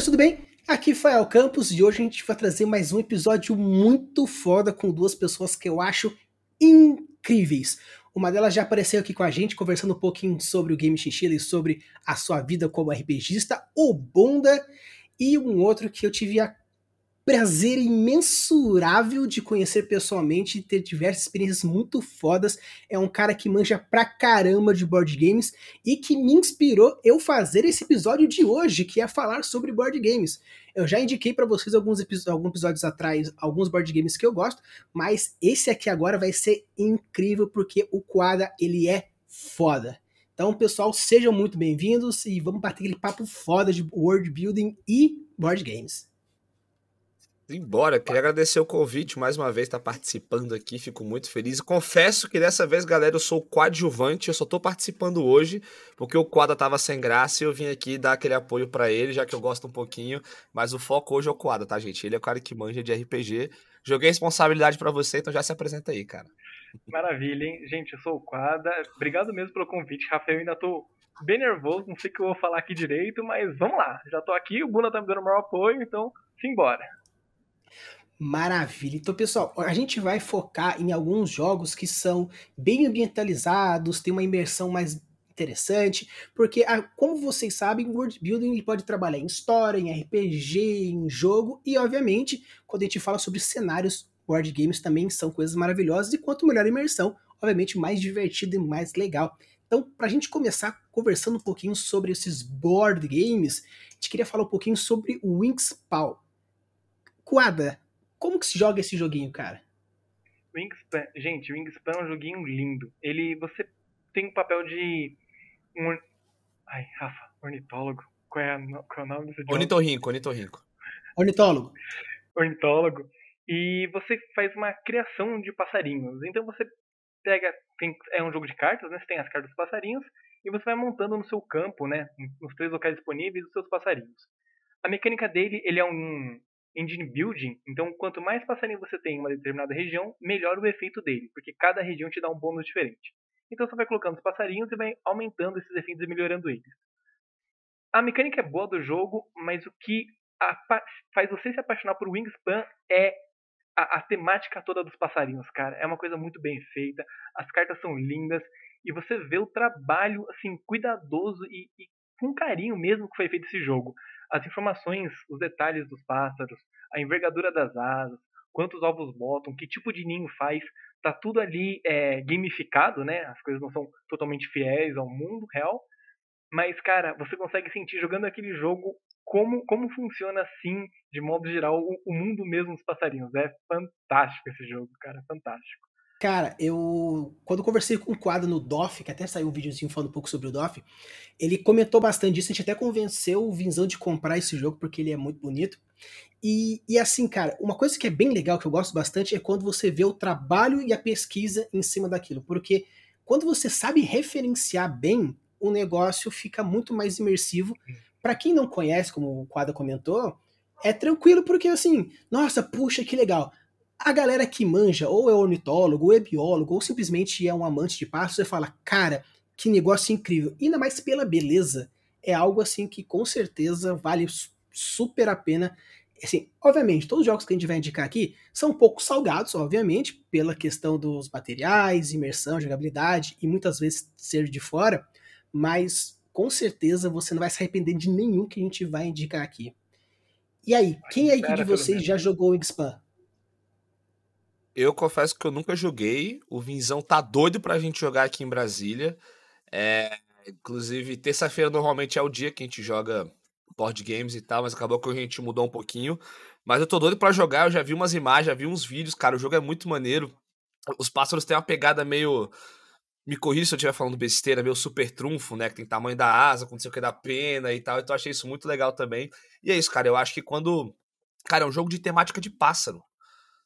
Builders, tudo bem? Aqui foi Al Campos e hoje a gente vai trazer mais um episódio muito foda com duas pessoas que eu acho incríveis. Uma delas já apareceu aqui com a gente, conversando um pouquinho sobre o Game Chinchilla e sobre a sua vida como RPGista, o Bunda, e um outro que eu tive a prazer imensurável de conhecer pessoalmente e ter diversas experiências muito fodas. É um cara que manja pra caramba de board games e que me inspirou eu fazer esse episódio de hoje, que é falar sobre board games. Eu já indiquei para vocês alguns, alguns episódios atrás alguns board games que eu gosto, mas esse aqui agora vai ser incrível porque o Quadra ele é foda. Então, pessoal, sejam muito bem-vindos e vamos bater aquele papo foda de world building e board games. Embora, queria agradecer o convite mais uma vez, estar tá participando aqui, fico muito feliz. Confesso que dessa vez, galera, eu sou coadjuvante, eu só tô participando hoje, porque o Quadra tava sem graça e eu vim aqui dar aquele apoio para ele, já que eu gosto um pouquinho. Mas o foco hoje é o Quadra, tá, gente? Ele é o cara que manja de RPG. Joguei responsabilidade para você, então já se apresenta aí, cara. Maravilha, hein? Gente, eu sou o Quadra. Obrigado mesmo pelo convite, Rafael. Eu ainda tô bem nervoso, não sei o que eu vou falar aqui direito, mas vamos lá. Já tô aqui, o Buna tá me dando o maior apoio, então simbora. Maravilha. Então, pessoal, a gente vai focar em alguns jogos que são bem ambientalizados, tem uma imersão mais interessante, porque, como vocês sabem, world building ele pode trabalhar em história, em RPG, em jogo, e obviamente, quando a gente fala sobre cenários, board games também são coisas maravilhosas, e quanto melhor a imersão, obviamente mais divertido e mais legal. Então, para a gente começar conversando um pouquinho sobre esses board games, a gente queria falar um pouquinho sobre o Wingspan. Quadra, como que se joga esse joguinho, cara? Wingspan, gente, Wingspan é um joguinho lindo. Ele, você tem o papel de um, ai, Rafa, ornitólogo. Qual é, a, qual é o nome desse jogo? Ornitorrinco, ornitorrinco. Ornitólogo. Ornitólogo. E você faz uma criação de passarinhos. Então você pega, tem, é um jogo de cartas, né? Você tem as cartas dos passarinhos e você vai montando no seu campo, né? Nos três locais disponíveis os seus passarinhos. A mecânica dele, ele é um engine building, então quanto mais passarinho você tem em uma determinada região, melhor o efeito dele, porque cada região te dá um bônus diferente. Então você vai colocando os passarinhos e vai aumentando esses efeitos e melhorando eles. A mecânica é boa do jogo, mas o que faz você se apaixonar por Wingspan é a, a, temática toda dos passarinhos, cara. É uma coisa muito bem feita, as cartas são lindas e você vê o trabalho assim cuidadoso e, e com carinho mesmo que foi feito esse jogo as informações, os detalhes dos pássaros, a envergadura das asas, quantos ovos botam, que tipo de ninho faz, tá tudo ali é, gamificado, né? As coisas não são totalmente fiéis ao mundo real, mas cara, você consegue sentir jogando aquele jogo como, como funciona assim, de modo geral, o, o mundo mesmo dos passarinhos. É fantástico esse jogo, cara, fantástico. Cara, eu. Quando conversei com o quadro no DOF, que até saiu um videozinho falando um pouco sobre o DOF, ele comentou bastante disso. A gente até convenceu o Vinzão de comprar esse jogo, porque ele é muito bonito. E, e assim, cara, uma coisa que é bem legal, que eu gosto bastante, é quando você vê o trabalho e a pesquisa em cima daquilo. Porque quando você sabe referenciar bem, o negócio fica muito mais imersivo. Para quem não conhece, como o quadro comentou, é tranquilo, porque assim, nossa, puxa, que legal a galera que manja, ou é ornitólogo, ou é biólogo, ou simplesmente é um amante de pássaros, você fala, cara, que negócio incrível. Ainda mais pela beleza. É algo assim que com certeza vale super a pena. Assim, obviamente, todos os jogos que a gente vai indicar aqui são um pouco salgados, obviamente, pela questão dos materiais, imersão, jogabilidade e muitas vezes ser de fora, mas com certeza você não vai se arrepender de nenhum que a gente vai indicar aqui. E aí, quem aí de vocês já jogou o Xpan? Eu confesso que eu nunca joguei. O Vinzão tá doido pra gente jogar aqui em Brasília. É, inclusive, terça-feira normalmente é o dia que a gente joga board games e tal, mas acabou que a gente mudou um pouquinho. Mas eu tô doido para jogar, eu já vi umas imagens, já vi uns vídeos, cara, o jogo é muito maneiro. Os pássaros têm uma pegada meio. Me corrija se eu estiver falando besteira, meio super trunfo, né? Que tem tamanho da asa, sei o que da pena e tal. Então eu achei isso muito legal também. E é isso, cara. Eu acho que quando. Cara, é um jogo de temática de pássaro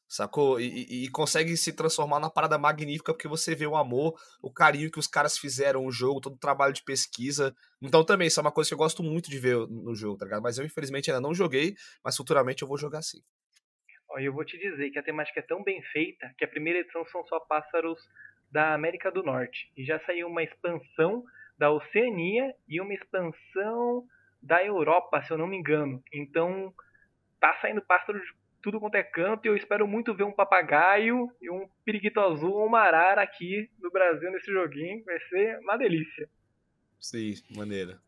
sacou? E, e, e, consegue se transformar numa parada magnífica porque você vê o amor, o carinho que os caras fizeram o jogo, todo o trabalho de pesquisa. Então também, isso é uma coisa que eu gosto muito de ver no jogo, tá ligado? Mas eu infelizmente ainda não joguei, mas futuramente eu vou jogar sim. Ó, eu vou te dizer que a temática é tão bem feita que a primeira edição são só pássaros da América do Norte. E já saiu uma expansão da Oceania e uma expansão da Europa, se eu não me engano. Então, tá saindo pássaro tudo quanto é canto e eu espero muito ver um papagaio e um periquito azul ou uma arara aqui no Brasil nesse joguinho. Vai ser uma delícia. Sim, maneira.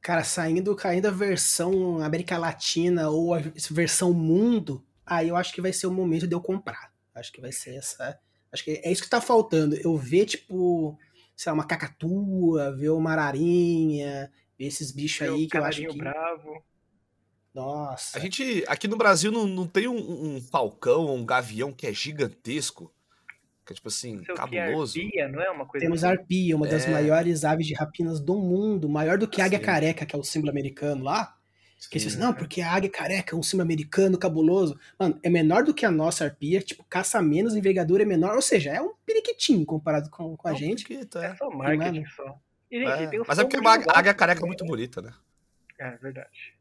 Cara, saindo, caindo a versão América Latina ou a versão mundo, aí eu acho que vai ser o momento de eu comprar. Acho que vai ser essa. Acho que é isso que tá faltando. Eu ver, tipo, sei lá, uma cacatua, ver uma ararinha, ver esses bichos aí que eu acho que. bravo. Nossa. A gente, aqui no Brasil, não, não tem um, um falcão ou um gavião que é gigantesco? Que é, tipo assim, Seu cabuloso. Que é arpia, não é uma coisa Temos assim? arpia, uma das é. maiores aves de rapinas do mundo, maior do que a águia Sim. careca, que é o símbolo americano lá. Que assim, não, porque a águia careca é um símbolo americano cabuloso. Mano, é menor do que a nossa arpia, tipo, caça menos, envergadura é menor, ou seja, é um periquitinho comparado com, com a é gente. Periquito, é. é só marketing só. E, gente, é. Mas é porque a águia careca é muito bonita, né? É, verdade.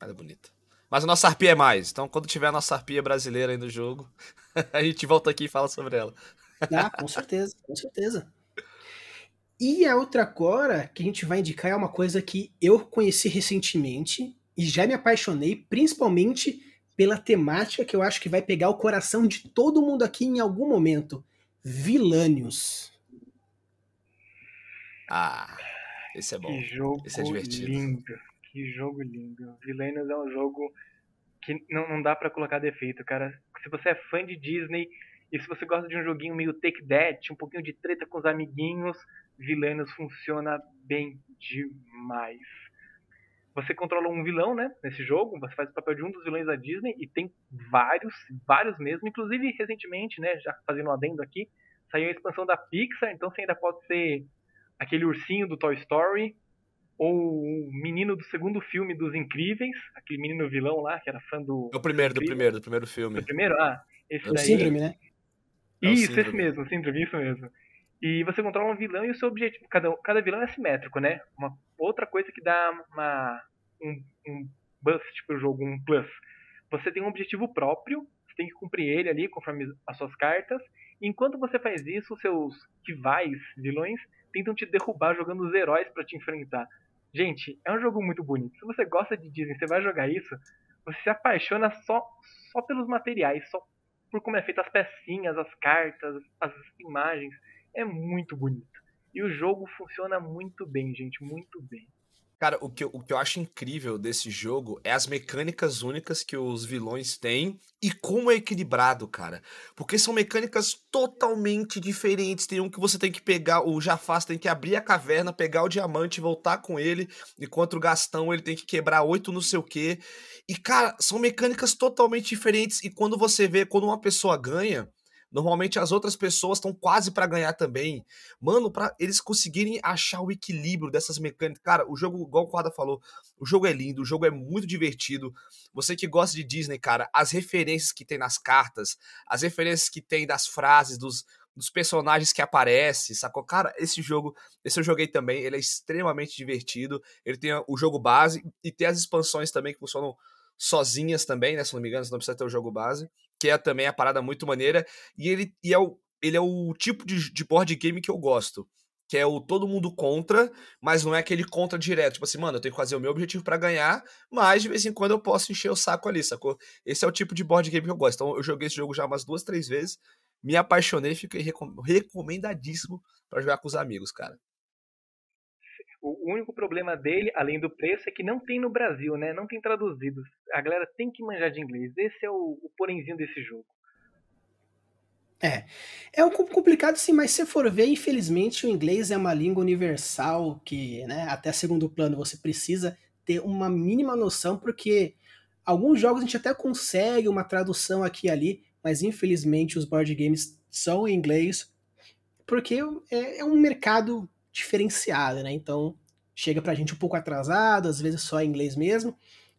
Ela é bonita. Mas a nossa arpia é mais. Então, quando tiver a nossa arpia brasileira aí no jogo, a gente volta aqui e fala sobre ela. Ah, com certeza, com certeza. E a outra agora que a gente vai indicar é uma coisa que eu conheci recentemente e já me apaixonei, principalmente pela temática que eu acho que vai pegar o coração de todo mundo aqui em algum momento. Vilânios. Ah, esse é bom. Que jogo esse é divertido. lindo. Que jogo lindo. Villainous é um jogo que não, não dá para colocar defeito, cara. Se você é fã de Disney e se você gosta de um joguinho meio take that, um pouquinho de treta com os amiguinhos, Villainous funciona bem demais. Você controla um vilão, né, nesse jogo, você faz o papel de um dos vilões da Disney e tem vários, vários mesmo, inclusive recentemente, né, já fazendo um adendo aqui, saiu a expansão da Pixar, então você ainda pode ser aquele ursinho do Toy Story, ou o menino do segundo filme dos Incríveis, aquele menino vilão lá, que era fã do. É o primeiro, do primeiro, do primeiro filme. Do primeiro? Ah, esse é o daí. Síndrome, né? É isso, síndrome. esse mesmo, síndrome, isso mesmo. E você controla um vilão e o seu objetivo. Cada, cada vilão é simétrico, né? Uma outra coisa que dá uma, um, um boost pro jogo, um plus. Você tem um objetivo próprio, você tem que cumprir ele ali conforme as suas cartas. Enquanto você faz isso, seus rivais, vilões, tentam te derrubar jogando os heróis para te enfrentar. Gente, é um jogo muito bonito. Se você gosta de Disney, você vai jogar isso, você se apaixona só, só pelos materiais, só por como é feita as pecinhas, as cartas, as imagens. É muito bonito. E o jogo funciona muito bem, gente, muito bem. Cara, o que, eu, o que eu acho incrível desse jogo é as mecânicas únicas que os vilões têm e como é equilibrado, cara. Porque são mecânicas totalmente diferentes. Tem um que você tem que pegar, o Jafaz tem que abrir a caverna, pegar o diamante e voltar com ele, enquanto o Gastão ele tem que quebrar oito não sei o quê. E, cara, são mecânicas totalmente diferentes. E quando você vê, quando uma pessoa ganha, Normalmente as outras pessoas estão quase para ganhar também. Mano, para eles conseguirem achar o equilíbrio dessas mecânicas. Cara, o jogo, igual o Quadra falou, o jogo é lindo, o jogo é muito divertido. Você que gosta de Disney, cara, as referências que tem nas cartas, as referências que tem das frases, dos, dos personagens que aparecem, sacou? Cara, esse jogo, esse eu joguei também, ele é extremamente divertido. Ele tem o jogo base e tem as expansões também que funcionam sozinhas também, né? Se não me engano, você não precisa ter o jogo base que é também a parada muito maneira. E ele, e é, o, ele é o tipo de, de board game que eu gosto. Que é o todo mundo contra, mas não é aquele contra direto. Tipo assim, mano, eu tenho que fazer o meu objetivo para ganhar, mas de vez em quando eu posso encher o saco ali, sacou? Esse é o tipo de board game que eu gosto. Então eu joguei esse jogo já umas duas, três vezes, me apaixonei fiquei recomendadíssimo para jogar com os amigos, cara. O único problema dele, além do preço, é que não tem no Brasil, né? Não tem traduzido. A galera tem que manjar de inglês. Esse é o, o porenzinho desse jogo. É. É um complicado sim, mas se for ver, infelizmente o inglês é uma língua universal que, né, até segundo plano você precisa ter uma mínima noção, porque alguns jogos a gente até consegue uma tradução aqui e ali, mas infelizmente os board games são em inglês, porque é, é um mercado diferenciada, né? Então chega pra gente um pouco atrasado, às vezes só em inglês mesmo,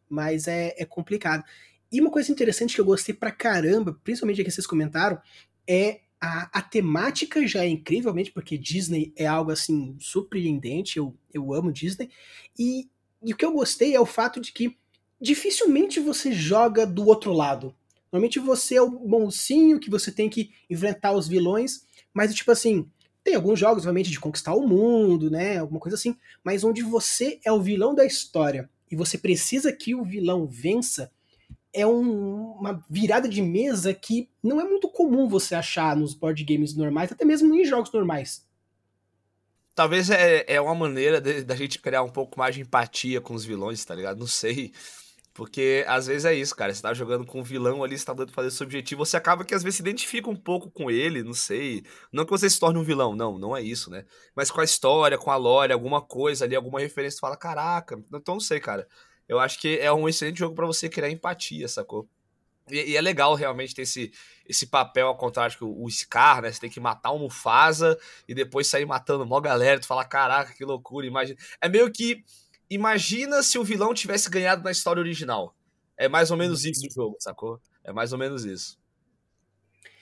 mas é, é complicado. E uma coisa interessante que eu gostei pra caramba, principalmente aqui vocês comentaram, é a, a temática já é incrivelmente, porque Disney é algo assim surpreendente, eu, eu amo Disney, e, e o que eu gostei é o fato de que dificilmente você joga do outro lado. Normalmente você é o bonzinho que você tem que enfrentar os vilões, mas tipo assim, Tem alguns jogos, obviamente, de conquistar o mundo, né? Alguma coisa assim, mas onde você é o vilão da história e você precisa que o vilão vença, é um, uma virada de mesa que não é muito comum você achar nos board games normais, até mesmo em jogos normais. Talvez é, é uma maneira da gente criar um pouco mais de empatia com os vilões, tá ligado? Não sei. Porque às vezes é isso, cara. Você tá jogando com um vilão ali, você tá doido fazer seu objetivo, você acaba que às vezes se identifica um pouco com ele, não sei. Não que você se torne um vilão, não, não é isso, né? Mas com a história, com a lore, alguma coisa ali, alguma referência, você fala, caraca, então não sei, cara. Eu acho que é um excelente jogo para você criar empatia, sacou? E, e, é legal realmente ter esse, esse papel ao contrário que o, Scar, né? Você tem que matar um Mufasa e depois sair matando uma galera. Tu fala, caraca, que loucura, imagina. É meio que. Imagina se o vilão tivesse ganhado na história original. É mais ou menos isso o jogo, sacou? É mais ou menos isso.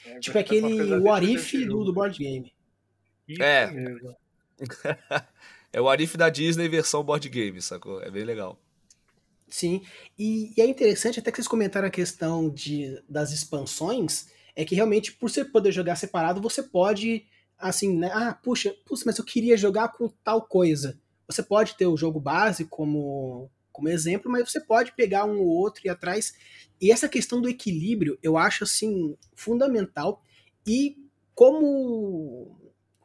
É, tipo aquele What If do, do board game. Isso é. É o What If da Disney versão board game, sacou? É bem legal. Sim, e, e, é interessante até que vocês comentaram a questão de, das expansões, é que realmente por você poder jogar separado, você pode, assim, né, ah, puxa, puxa, mas eu queria jogar com tal coisa. Você pode ter o jogo base como, como exemplo, mas você pode pegar um ou outro e atrás. E essa questão do equilíbrio, eu acho, assim, fundamental. E como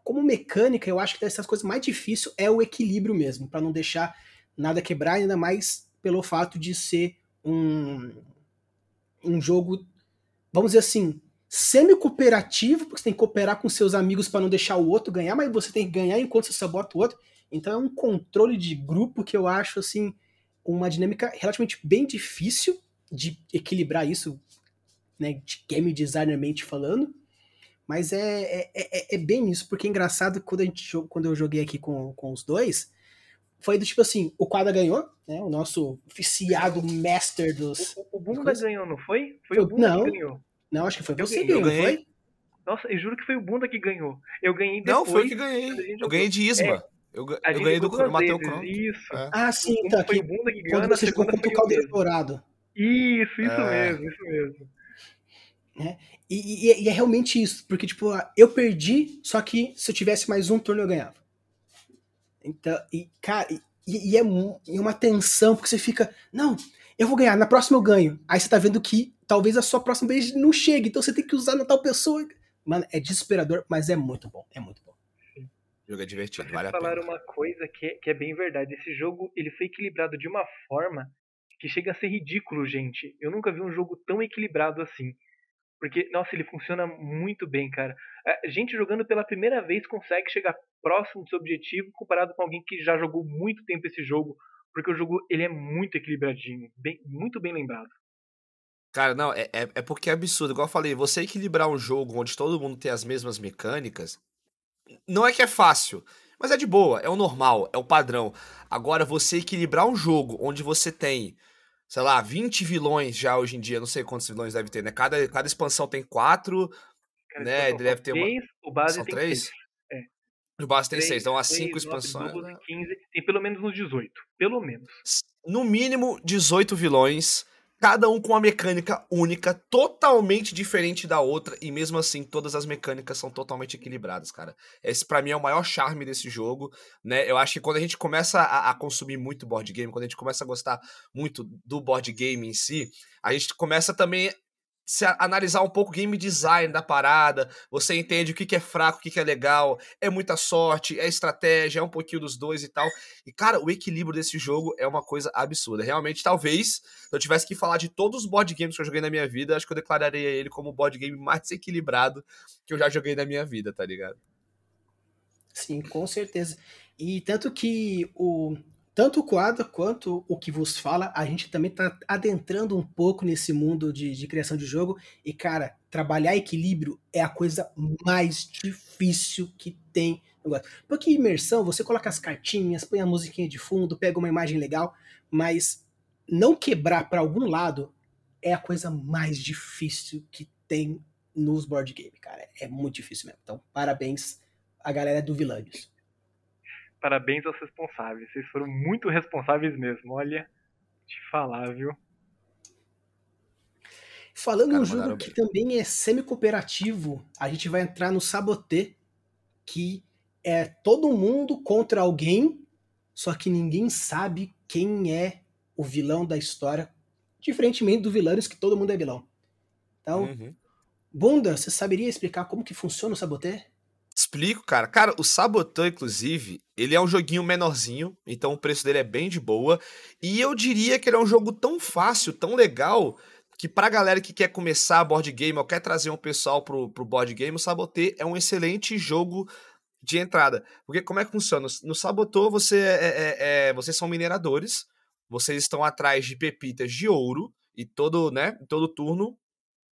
como mecânica, eu acho que dessas coisas mais difícil é o equilíbrio mesmo, para não deixar nada quebrar, ainda mais pelo fato de ser um, um jogo, vamos dizer assim, semi-cooperativo, porque você tem que cooperar com seus amigos para não deixar o outro ganhar, mas você tem que ganhar enquanto você sabota o outro. Então é um controle de grupo que eu acho assim uma dinâmica relativamente bem difícil de equilibrar isso, né, de game designermente falando. Mas é, é, é, é, bem isso, porque é engraçado quando, a gente, quando eu joguei aqui com, com os dois, foi do tipo assim, o Quadra ganhou, né? O nosso oficiado master dos. O, o Bunda ganhou, não foi? Foi, foi o Bunda não, que ganhou. Não, acho que foi eu você que ganhou, foi? Nossa, eu juro que foi o Bunda que ganhou. Eu ganhei depois. Não, foi o que ganhei. Eu ganhei de Isma. É, eu, eu ganhei do Crono, matei o Crono. Isso. É. Ah, sim, tá aqui. Quando você jogou contra o Caldeiro Dourado. Isso, isso é. mesmo, isso mesmo. É. E, e, e, é realmente isso, porque, tipo, eu perdi, só que se eu tivesse mais um turno eu ganhava. Então, e, cara, e, e é, é uma tensão, porque você fica, não, eu vou ganhar, na próxima eu ganho. Aí você tá vendo que talvez a sua próxima vez não chegue, então você tem que usar na tal pessoa. Mano, é desesperador, mas é muito bom, é muito bom. O jogo é divertido, Vocês vale a pena. falaram uma coisa que é, que é bem verdade. Esse jogo, ele foi equilibrado de uma forma que chega a ser ridículo, gente. Eu nunca vi um jogo tão equilibrado assim. Porque, nossa, ele funciona muito bem, cara. A gente jogando pela primeira vez consegue chegar próximo do seu objetivo comparado com alguém que já jogou muito tempo esse jogo. Porque o jogo ele é muito equilibradinho, bem, muito bem lembrado. Cara, não, é, é, é porque é absurdo. Igual eu falei, você equilibrar um jogo onde todo mundo tem as mesmas mecânicas, não é que é fácil, mas é de boa, é o normal, é o padrão. Agora, você equilibrar um jogo onde você tem sei lá, 20 vilões já hoje em dia, não sei quantos vilões deve ter, né? Cada, cada expansão tem quatro, Cara, né? Deve ter três, uma. O base são tem três? O base tem três, seis, então há cinco expansões. 12, 15, tem pelo menos uns 18. Pelo menos. No mínimo 18 vilões cada um com uma mecânica única, totalmente diferente da outra, e mesmo assim todas as mecânicas são totalmente equilibradas, cara. Esse para mim é o maior charme desse jogo, né? Eu acho que quando a gente começa a, a, consumir muito board game, quando a gente começa a gostar muito do board game em si, a gente começa também se analisar um pouco o game design da parada, você entende o que, que é fraco, o que, que é legal, é muita sorte, é estratégia, é um pouquinho dos dois e tal. E, cara, o equilíbrio desse jogo é uma coisa absurda. Realmente, talvez, se eu tivesse que falar de todos os board games que eu joguei na minha vida, acho que eu declararia ele como o board game mais equilibrado que eu já joguei na minha vida, tá ligado? Sim, com certeza. E tanto que o, tanto o quadro quanto o que vos fala, a gente também está adentrando um pouco nesse mundo de, de, criação de jogo. E, cara, trabalhar equilíbrio é a coisa mais difícil que tem. Porque imersão, você coloca as cartinhas, põe a musiquinha de fundo, pega uma imagem legal, mas não quebrar para algum lado é a coisa mais difícil que tem nos board game, cara. É muito difícil mesmo. Então, parabéns à galera do Vilanius parabéns aos responsáveis. Vocês foram muito responsáveis mesmo. Olha, te falar, viu? Falando em um jogo que também é semi-cooperativo, a gente vai entrar no Saboté, que é todo mundo contra alguém, só que ninguém sabe quem é o vilão da história, diferentemente do vilões que todo mundo é vilão. Então, uhum. Bunda, você saberia explicar como que funciona o Saboteur? Explico, cara. Cara, o Saboteur, inclusive, ele é um joguinho menorzinho, então o preço dele é bem de boa. E eu diria que ele é um jogo tão fácil, tão legal, que pra galera que quer começar board game ou quer trazer um pessoal pro, pro board game, o Saboteur é um excelente jogo de entrada. Porque como é que funciona? No Saboteur, você é, é, é, vocês são mineradores, vocês estão atrás de pepitas de ouro, e todo, né, todo turno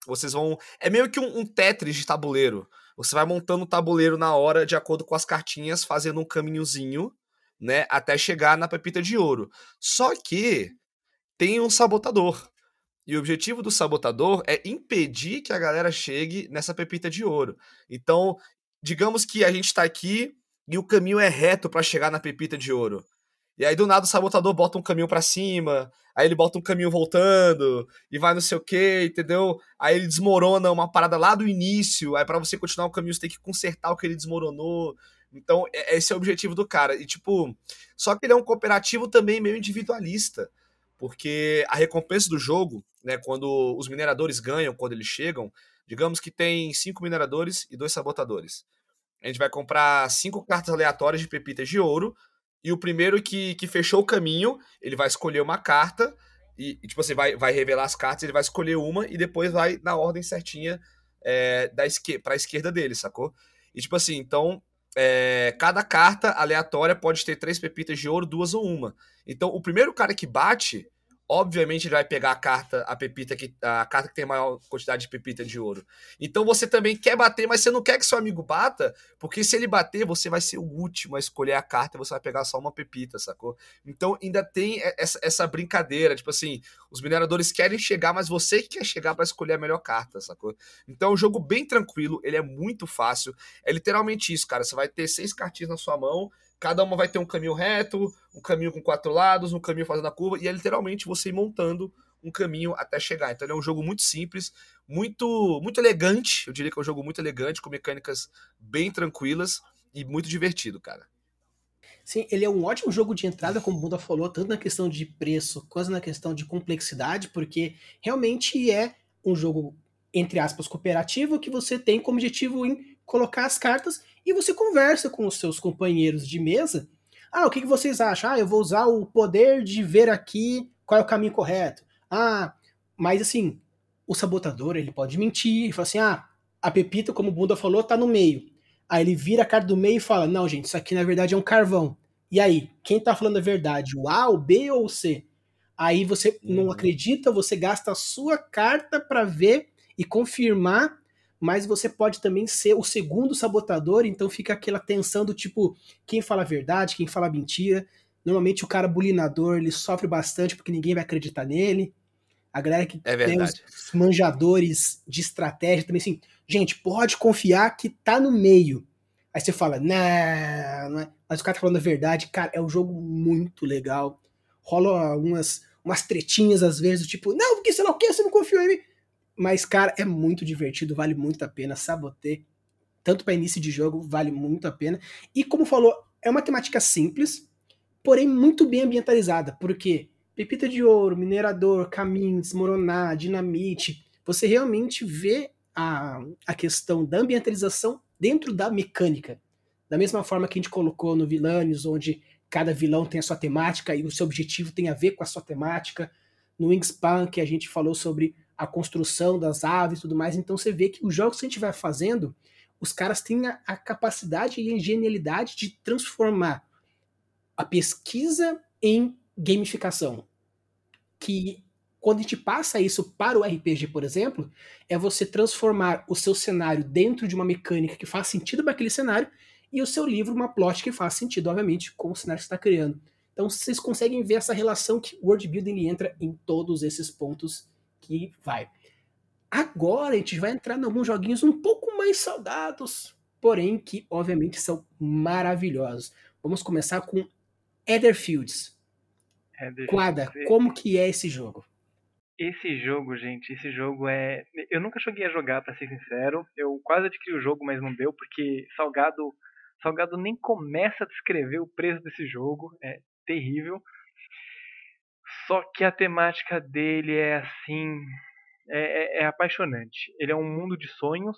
vocês vão. É meio que um, um Tetris de tabuleiro. Você vai montando o tabuleiro na hora, de acordo com as cartinhas, fazendo um caminhozinho, né? Até chegar na pepita de ouro. Só que tem um sabotador. E o objetivo do sabotador é impedir que a galera chegue nessa pepita de ouro. Então, digamos que a gente está aqui e o caminho é reto para chegar na pepita de ouro. E aí do nada o sabotador bota um caminho para cima, aí ele bota um caminho voltando e vai não sei o que, entendeu? Aí ele desmorona uma parada lá do início, aí para você continuar o caminho você tem que consertar o que ele desmoronou. Então, é, esse é o objetivo do cara. E tipo, só que ele é um cooperativo também meio individualista, porque a recompensa do jogo, né, quando os mineradores ganham, quando eles chegam, digamos que tem cinco mineradores e dois sabotadores. A gente vai comprar cinco cartas aleatórias de pepitas de ouro e o primeiro que, que fechou o caminho, ele vai escolher uma carta, e, e tipo assim, vai, vai revelar as cartas, ele vai escolher uma e depois vai na ordem certinha é, da esquer pra esquerda dele, sacou? E tipo assim, então, é, cada carta aleatória pode ter três pepitas de ouro, duas ou uma. Então, o primeiro cara que bate, obviamente ele vai pegar a carta, a pepita que a carta que tem maior quantidade de pepita de ouro. Então você também quer bater, mas você não quer que seu amigo bata, porque se ele bater, você vai ser o último a escolher a carta e você vai pegar só uma pepita, sacou? Então ainda tem essa, essa brincadeira, tipo assim, os mineradores querem chegar, mas você que quer chegar para escolher a melhor carta, sacou? Então é um jogo bem tranquilo, ele é muito fácil, é literalmente isso, cara, você vai ter seis cartinhas na sua mão, Cada uma vai ter um caminho reto, um caminho com quatro lados, um caminho fazendo a curva, e é literalmente você ir montando um caminho até chegar. Então ele é um jogo muito simples, muito muito elegante. Eu diria que é um jogo muito elegante, com mecânicas bem tranquilas e muito divertido, cara. Sim, ele é um ótimo jogo de entrada, como o Bunda falou, tanto na questão de preço quanto na questão de complexidade, porque realmente é um jogo, entre aspas, cooperativo, que você tem como objetivo em colocar as cartas e você conversa com os seus companheiros de mesa. Ah, o que, que vocês acham? Ah, eu vou usar o poder de ver aqui qual é o caminho correto. Ah, mas assim, o sabotador, ele pode mentir, e fala assim, ah, a pepita, como o Bunda falou, tá no meio. Aí ele vira a carta do meio e fala, não, gente, isso aqui na verdade é um carvão. E aí, quem tá falando a verdade, o A, o B ou o C? Aí você não uhum. acredita, você gasta a sua carta para ver e confirmar mas você pode também ser o segundo sabotador, então fica aquela tensão do tipo, quem fala a verdade, quem fala mentira. Normalmente o cara bulinador, ele sofre bastante porque ninguém vai acreditar nele. A galera que é tem os manjadores de estratégia também assim, gente, pode confiar que tá no meio. Aí você fala, nah, não é. Mas o cara tá falando a verdade, cara, é um jogo muito legal. Rola umas, umas tretinhas às vezes, tipo, não, porque sei lá o que, você não confiou em mim. Mas, cara, é muito divertido, vale muito a pena. Saboter, tanto para início de jogo, vale muito a pena. E como falou, é uma temática simples, porém muito bem ambientalizada. Porque pepita de ouro, minerador, caminho, desmoronar, dinamite. Você realmente vê a, a questão da ambientalização dentro da mecânica. Da mesma forma que a gente colocou no Villanes, onde cada vilão tem a sua temática e o seu objetivo tem a ver com a sua temática. No Wingspan, que a gente falou sobre a construção das aves e tudo mais. Então você vê que os jogos que a gente vai fazendo, os caras têm a, a capacidade e a genialidade de transformar a pesquisa em gamificação. Que quando a gente passa isso para o RPG, por exemplo, é você transformar o seu cenário dentro de uma mecânica que faz sentido para aquele cenário e o seu livro uma plot que faz sentido, obviamente, com o cenário que está criando. Então vocês conseguem ver essa relação que o world building entra em todos esses pontos que vai. Agora a gente vai entrar em alguns joguinhos um pouco mais salgados, porém que obviamente são maravilhosos. Vamos começar com Etherfields. Quadra, como que é esse jogo? Esse jogo, gente, esse jogo é. Eu nunca cheguei a jogar, para ser sincero. Eu quase adquiri o jogo, mas não deu, porque salgado Salgado nem começa a descrever o preço desse jogo, é terrível. Só que a temática dele é assim. É, é, é, apaixonante. Ele é um mundo de sonhos.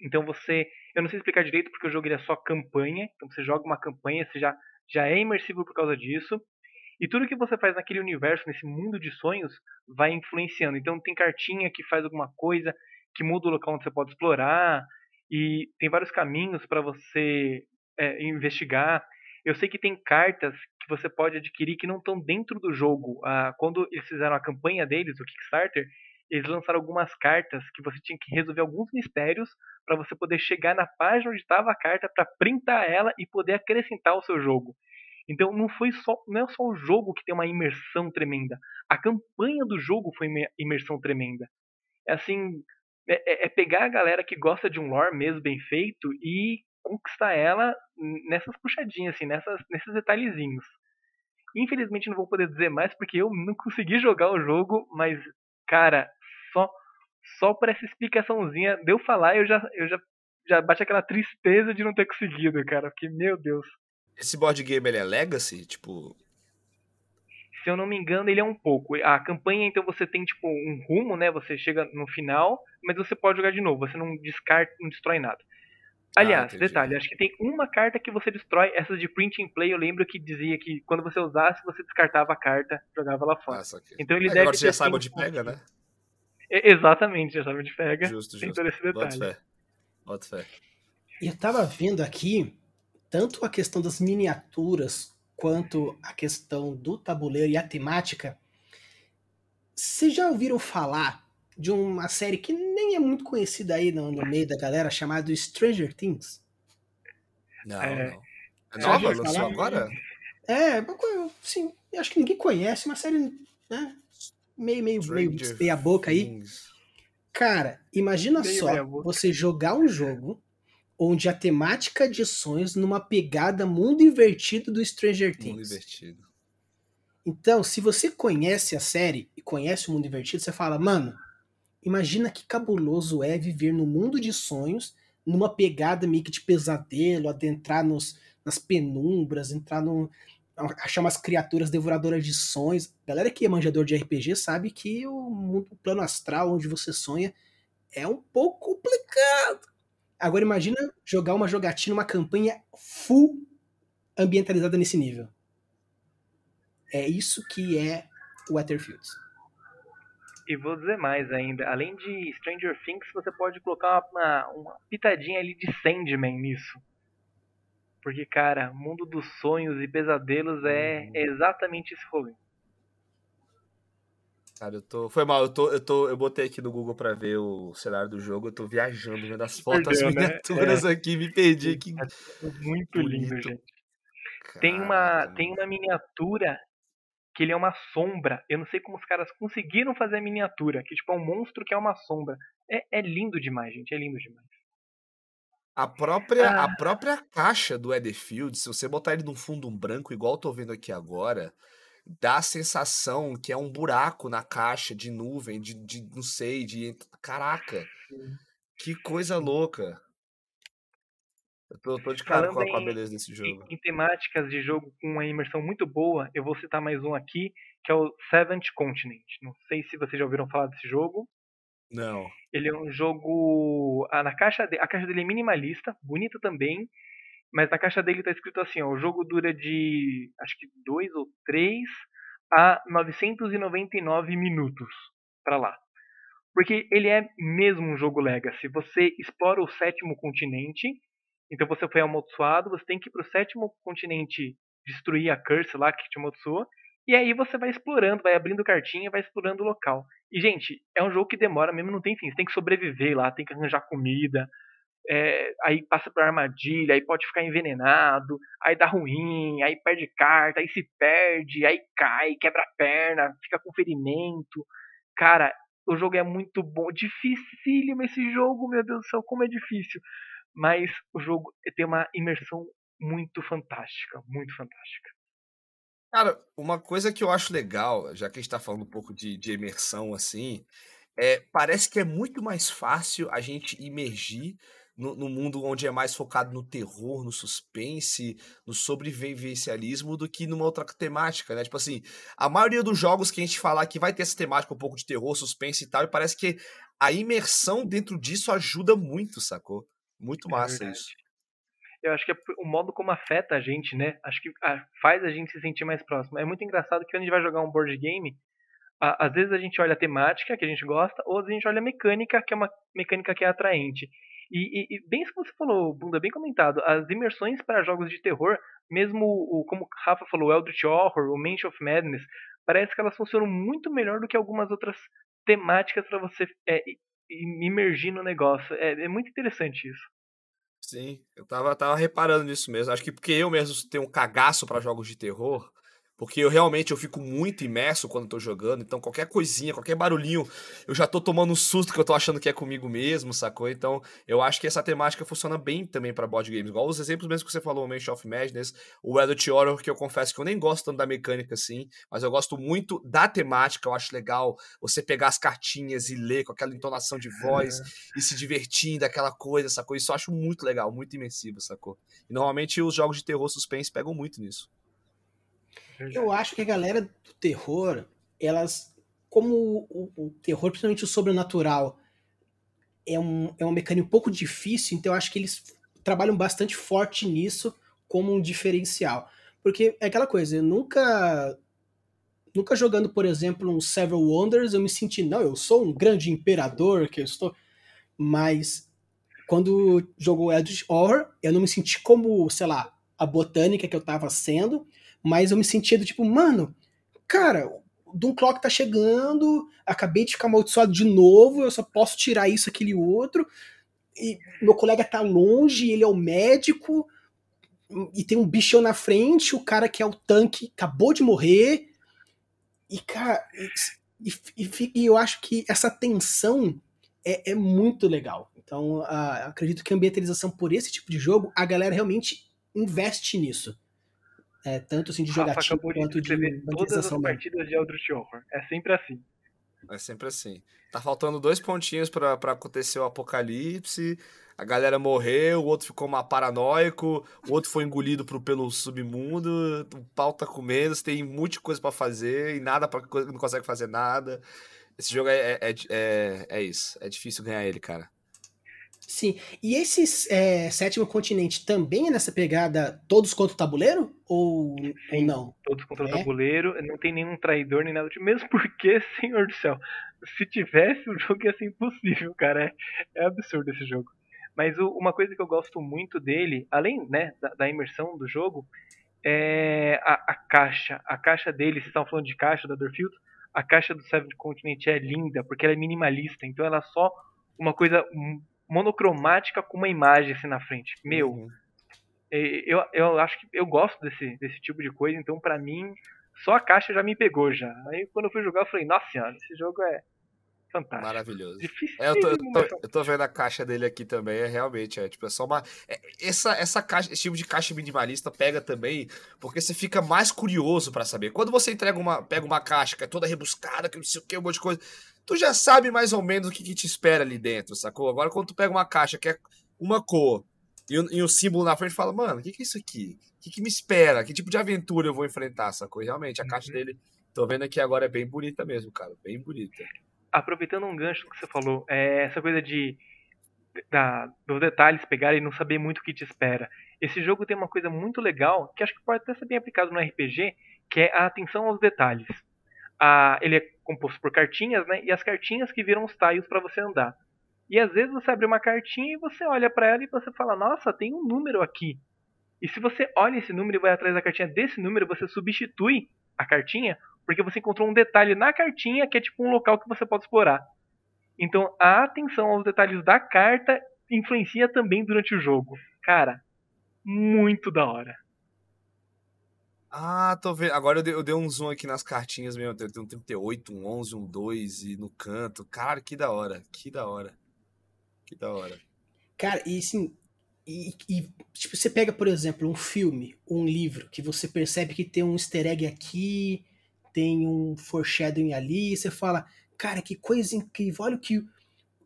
Então você. Eu não sei explicar direito porque o jogo ele é só campanha. Então você joga uma campanha, você já, já é imersivo por causa disso. E tudo que você faz naquele universo, nesse mundo de sonhos, vai influenciando. Então tem cartinha que faz alguma coisa, que muda o local onde você pode explorar. E tem vários caminhos para você é, investigar. Eu sei que tem cartas que você pode adquirir que não estão dentro do jogo. Ah, quando eles fizeram a campanha deles, o Kickstarter, eles lançaram algumas cartas que você tinha que resolver alguns mistérios para você poder chegar na página onde estava a carta para printar ela e poder acrescentar ao seu jogo. Então não foi só não é só o jogo que tem uma imersão tremenda. A campanha do jogo foi uma imersão tremenda. É assim, é, é, é pegar a galera que gosta de um lore mesmo bem feito e conquistar ela nessas puxadinhas, assim, nessas, nesses detalhezinhos. Infelizmente não vou poder dizer mais porque eu não consegui jogar o jogo, mas, cara, só só por essa explicaçãozinha de eu falar, eu já, eu já, já bate aquela tristeza de não ter conseguido, cara. Porque, meu Deus. Esse board game ele é Legacy? Tipo, se eu não me engano, ele é um pouco. A campanha, então, você tem tipo um rumo, né? Você chega no final, mas você pode jogar de novo. Você não descarta, não destrói nada. Ah, Aliás, ah, detalhe, acho que tem uma carta que você destrói. Essas de print and play, eu lembro que dizia que quando você usasse, você descartava a carta, jogava lá fora. Ah, então ele é, deve agora você já sabe onde pega, né? É, exatamente, já sabe onde pega. Justo, tem justo. todo esse detalhe. Bota fé. Bota fé. Eu tava vendo aqui tanto a questão das miniaturas quanto a questão do tabuleiro e a temática, vocês já ouviram falar de uma série que nem é muito conhecida aí no, no meio da galera, chamada Stranger Things? Não, é, não. É nova? Lançou agora? É, sim, acho que ninguém conhece, uma série né, meio, meio, meio meia boca aí. Cara, imagina meio só você jogar um jogo onde a temática de sonhos numa pegada mundo invertido do Stranger Things. Mundo invertido. Então, se você conhece a série e conhece o mundo invertido, você fala, mano, imagina que cabuloso é viver no mundo de sonhos, numa pegada meio que de pesadelo, adentrar nos, nas penumbras, entrar no. achar umas criaturas devoradoras de sonhos. Galera que é manjador de RPG sabe que o, mundo, o plano astral onde você sonha é um pouco complicado. Agora imagina jogar uma jogatina, uma campanha full ambientalizada nesse nível. É isso que é Waterfields. E vou dizer mais ainda, além de Stranger Things, você pode colocar uma, uma pitadinha ali de Sandman nisso. Porque, cara, mundo dos sonhos e pesadelos é exatamente esse rolê. Cara, eu tô. Foi mal, eu tô, eu tô. Eu botei aqui no Google pra ver o cenário do jogo, eu tô viajando, vendo as fotos, Perdeu, as né? miniaturas né? aqui, me perdi aqui. É muito lindo, gente. tem uma, tem uma miniatura que ele é uma sombra. Eu não sei como os caras conseguiram fazer a miniatura, que tipo é um monstro que é uma sombra. É, é lindo demais, gente, é lindo demais. A própria, ah. a própria caixa do Edfield, se você botar ele num fundo branco, igual eu tô vendo aqui agora, dá a sensação que é um buraco na caixa de nuvem, de, de não sei, de. Caraca! Que coisa louca! Eu tô, tô de cara com a, com a, beleza desse jogo. Em, em, temáticas de jogo com uma imersão muito boa, eu vou citar mais um aqui, que é o Seventh Continent. Não sei se vocês já ouviram falar desse jogo. Não. Ele é um jogo. Ah, na caixa de... A caixa dele é minimalista, bonita também. Mas na caixa dele tá escrito assim, ó, o jogo dura de acho que 2 ou 3 a 999 minutos para lá. Porque ele é mesmo um jogo Legacy. Você explora o sétimo continente, então você foi amaldiçoado, você tem que ir pro sétimo continente destruir a curse lá que te amaldiçoou, e aí você vai explorando, vai abrindo cartinha, vai explorando o local. E, gente, é um jogo que demora mesmo, não tem fim. Você tem que sobreviver lá, tem que arranjar comida, é, aí passa por armadilha, aí pode ficar envenenado, aí dá ruim, aí perde carta, aí se perde, aí cai, quebra a perna, fica com ferimento. Cara, o jogo é muito bom. Dificílimo esse jogo, meu Deus do céu, como é difícil. Mas o jogo tem uma imersão muito fantástica, muito fantástica. Cara, uma coisa que eu acho legal, já que a gente tá falando um pouco de, de imersão assim, é, parece que é muito mais fácil a gente imergir no, no, mundo onde é mais focado no terror, no suspense, no sobrevivencialismo do que numa outra temática, né? Tipo assim, a maioria dos jogos que a gente falar que vai ter essa temática um pouco de terror, suspense e tal, e parece que a imersão dentro disso ajuda muito, sacou? Muito é massa é isso. Eu acho que é o modo como afeta a gente, né? Acho que ah, faz a gente se sentir mais próximo. É muito engraçado que quando a gente vai jogar um board game, às vezes a gente olha a temática que a gente gosta, ou a gente olha a mecânica, que é uma mecânica que é atraente. E, e, e bem isso que você falou, Bunda, bem comentado, as imersões para jogos de terror, mesmo o, como o Rafa falou, o Eldritch Horror, o Mansion of Madness, parece que elas funcionam muito melhor do que algumas outras temáticas para você é, imergir no negócio. É, é muito interessante isso. Sim, eu tava, tava reparando nisso mesmo. Acho que porque eu mesmo tenho um cagaço para jogos de terror, porque eu realmente eu fico muito imerso quando tô jogando, então qualquer coisinha, qualquer barulhinho, eu já tô tomando um susto que eu tô achando que é comigo mesmo, sacou? Então, eu acho que essa temática funciona bem também para board games. Igual os exemplos mesmo que você falou, o Mansion of Madness, o Eldritch Horror, que eu confesso que eu nem gosto tanto da mecânica assim, mas eu gosto muito da temática, eu acho legal você pegar as cartinhas e ler com aquela entonação de voz é. e se divertindo, aquela coisa, sacou? Isso eu acho muito legal, muito imersivo, sacou? E normalmente os jogos de terror suspense pegam muito nisso. Eu acho que a galera do terror, elas, como o, o, terror, principalmente o sobrenatural, é, um, é uma mecânica um pouco difícil, então eu acho que eles trabalham bastante forte nisso como um diferencial. Porque é aquela coisa, eu nunca. Nunca jogando, por exemplo, um Several Wonders, eu me senti, não, eu sou um grande imperador, que eu estou. Mas quando jogou Eldritch Horror, eu não me senti como, sei lá, a botânica que eu tava sendo, mas eu me sentia do tipo, mano, cara, o Doom Clock tá chegando, acabei de ficar amaldiçoado de novo, eu só posso tirar isso, aquele outro, e meu colega tá longe, ele é o médico, e tem um bichão na frente, o cara que é o tanque acabou de morrer, e cara, e, e, e eu acho que essa tensão é, é muito legal. Então, uh, acredito que a ambientalização por esse tipo de jogo, a galera realmente investe nisso. É, tanto assim de jogatina quanto de, de todas as partidas de Eldritch Horror. É sempre assim. É sempre assim. Tá faltando dois pontinhos para acontecer o apocalipse. A galera morreu, o outro ficou uma paranoico, o outro foi engolido pro, pelo submundo, o pau tá comendo, você tem muita coisa para fazer e nada para não consegue fazer nada. Esse jogo é, é, é, é, isso. É difícil ganhar ele, cara. Sim. E esse é, sétimo continente também é nessa pegada todos contra o tabuleiro? Ou, Sim, ou não? Todos contra é? o tabuleiro, não tem nenhum traidor nem nada. Mesmo porque, senhor do céu, se tivesse, o jogo ia ser impossível, cara. É, é absurdo esse jogo. Mas o, uma coisa que eu gosto muito dele, além né, da, da imersão do jogo, é a, a, caixa. A caixa dele, vocês estão falando de caixa da Dorfield, a caixa do Seven Continent é linda, porque ela é minimalista, então ela é só uma coisa monocromática com uma imagem assim na frente. Meu, uhum. eu, eu acho que eu gosto desse, desse tipo de coisa, então para mim, só a caixa já me pegou já. Aí quando eu fui jogar, eu falei, nossa senhora, esse jogo é fantástico. Maravilhoso. É, eu, tô, eu, tô, eu, tô, vendo a caixa dele aqui também, é realmente, é tipo, é só uma. É, essa, essa caixa, esse tipo de caixa minimalista pega também, porque você fica mais curioso para saber. Quando você entrega uma, pega uma caixa que é toda rebuscada, que não sei o que, um monte de coisa tu já sabe mais ou menos o que, que, te espera ali dentro, sacou? Agora, quando tu pega uma caixa que é uma cor e o, e o símbolo na frente, fala, mano, o que, que é isso aqui? O que, que me espera? Que tipo de aventura eu vou enfrentar, sacou? Realmente, a uhum. caixa dele, tô vendo aqui agora, é bem bonita mesmo, cara, bem bonita. Aproveitando um gancho que você falou, é essa coisa de da, dos detalhes pegarem e não saber muito o que te espera. Esse jogo tem uma coisa muito legal, que acho que pode até ser bem aplicado no RPG, que é a atenção aos detalhes a, ele é composto por cartinhas, né? E as cartinhas que viram os tiles para você andar. E às vezes você abre uma cartinha e você olha para ela e você fala: "Nossa, tem um número aqui". E se você olha esse número e vai atrás da cartinha desse número, você substitui a cartinha, porque você encontrou um detalhe na cartinha que é tipo um local que você pode explorar. Então, a atenção aos detalhes da carta influencia também durante o jogo. Cara, muito da hora. Ah, tô vendo. Agora eu dei, eu dei, um zoom aqui nas cartinhas mesmo. Tem um 38, um 11, um 2 e no canto. Cara, que da hora. Que da hora. Que da hora. Cara, e assim. E, e, tipo, você pega, por exemplo, um filme, um livro, que você percebe que tem um easter egg aqui, tem um foreshadowing ali, e você fala, cara, que coisa incrível, olha o que,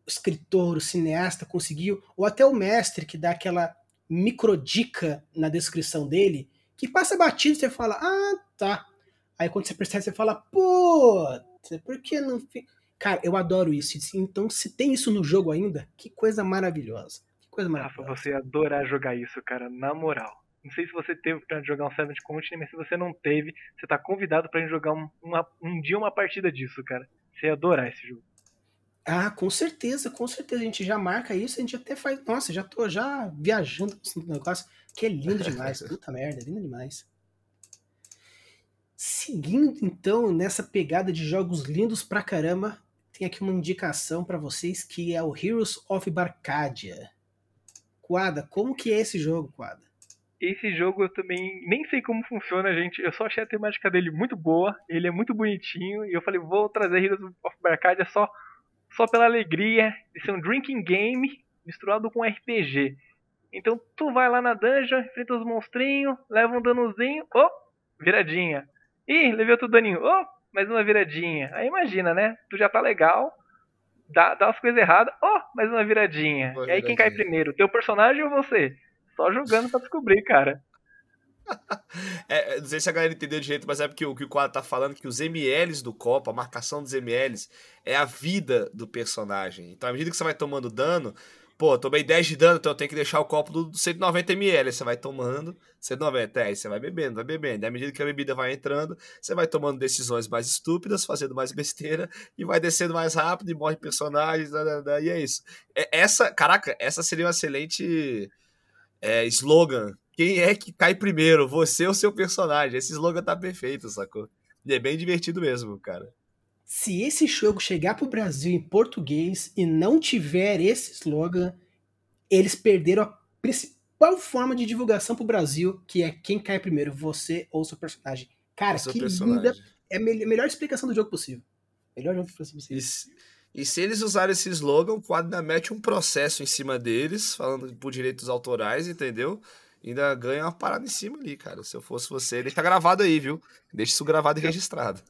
escritor, o cineasta conseguiu, ou até o mestre que dá aquela microdica na descrição dele, que passa batido e você fala, ah, tá. Aí quando você percebe, você fala, pô, por que não. Cara, eu adoro isso. Então, se tem isso no jogo ainda, que coisa maravilhosa. Que coisa maravilhosa. Rafa, você ia adorar jogar isso, cara, na moral. Não sei se você teve pra jogar um Seventh Continent, mas se você não teve, você tá convidado pra gente jogar um, uma, um dia uma partida disso, cara. Você ia adorar esse jogo. Ah, com certeza, com certeza. A gente já marca isso, a gente até faz. Nossa, já tô já viajando com esse negócio, que é lindo demais. Puta merda, lindo demais. Seguindo então nessa pegada de jogos lindos pra caramba, tem aqui uma indicação para vocês que é o Heroes of Barcadia. Quada, como que é esse jogo, Quada? Esse jogo eu também nem sei como funciona, gente. Eu só achei a temática dele muito boa, ele é muito bonitinho e eu falei, vou trazer Heroes of Barcadia só só pela alegria de ser um drinking game misturado com RPG. Então tu vai lá na dungeon, enfrenta os monstrinhos, leva um danozinho, oh, viradinha. Ih, levei outro daninho, oh, mais uma viradinha. Aí imagina, né? Tu já tá legal, dá, dá as coisas erradas, oh, mais uma viradinha. Boa e aí viradinha. quem cai primeiro, teu personagem ou você? Só jogando pra descobrir, cara. É, não sei se a galera entendeu de jeito, mas é porque o que o quadro tá falando que os MLs do copo, a marcação dos MLs, é a vida do personagem. Então, à medida que você vai tomando dano, pô, tomei 10 de dano, então eu tenho que deixar o copo do 190 ml. Você vai tomando 190, aí você vai bebendo, vai bebendo. E à medida que a bebida vai entrando, você vai tomando decisões mais estúpidas, fazendo mais besteira, e vai descendo mais rápido, e morre personagens, e é isso. É, essa, caraca, essa seria um excelente é, slogan quem é que cai primeiro, você ou seu personagem? Esse slogan tá perfeito, sacou? E é bem divertido mesmo, cara. Se esse jogo chegar pro Brasil em português e não tiver esse slogan, eles perderam a principal forma de divulgação pro Brasil, que é quem cai primeiro, você ou seu personagem. Cara, seu que personagem. linda. É a melhor explicação do jogo possível. Melhor jogo possível. Se, e se eles usarem esse slogan, o quadro ainda mete um processo em cima deles, falando por direitos autorais, entendeu? ainda ganha uma parada em cima ali, cara. Se eu fosse você, deixa gravado aí, viu? Deixa isso gravado e registrado.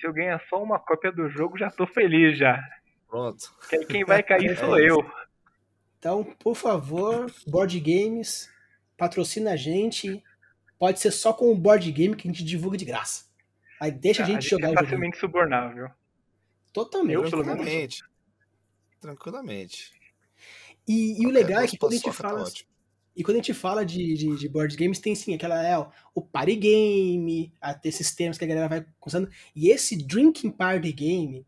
Se eu ganhar só uma cópia do jogo, já tô feliz já. Pronto. Quem vai cair sou é eu. Então, por favor, board games, patrocina a gente. Pode ser só com o board game que a gente divulga de graça. Aí deixa ah, a gente jogar é o jogo. facilmente subornável. Totalmente. Eu, tranquilamente. Tranquilamente. E, e o legal é que quando a gente tá fala. Tá e quando a gente fala de, de, de, board games, tem sim aquela, é, o party game, até esses termos que a galera vai usando. E esse drinking party game,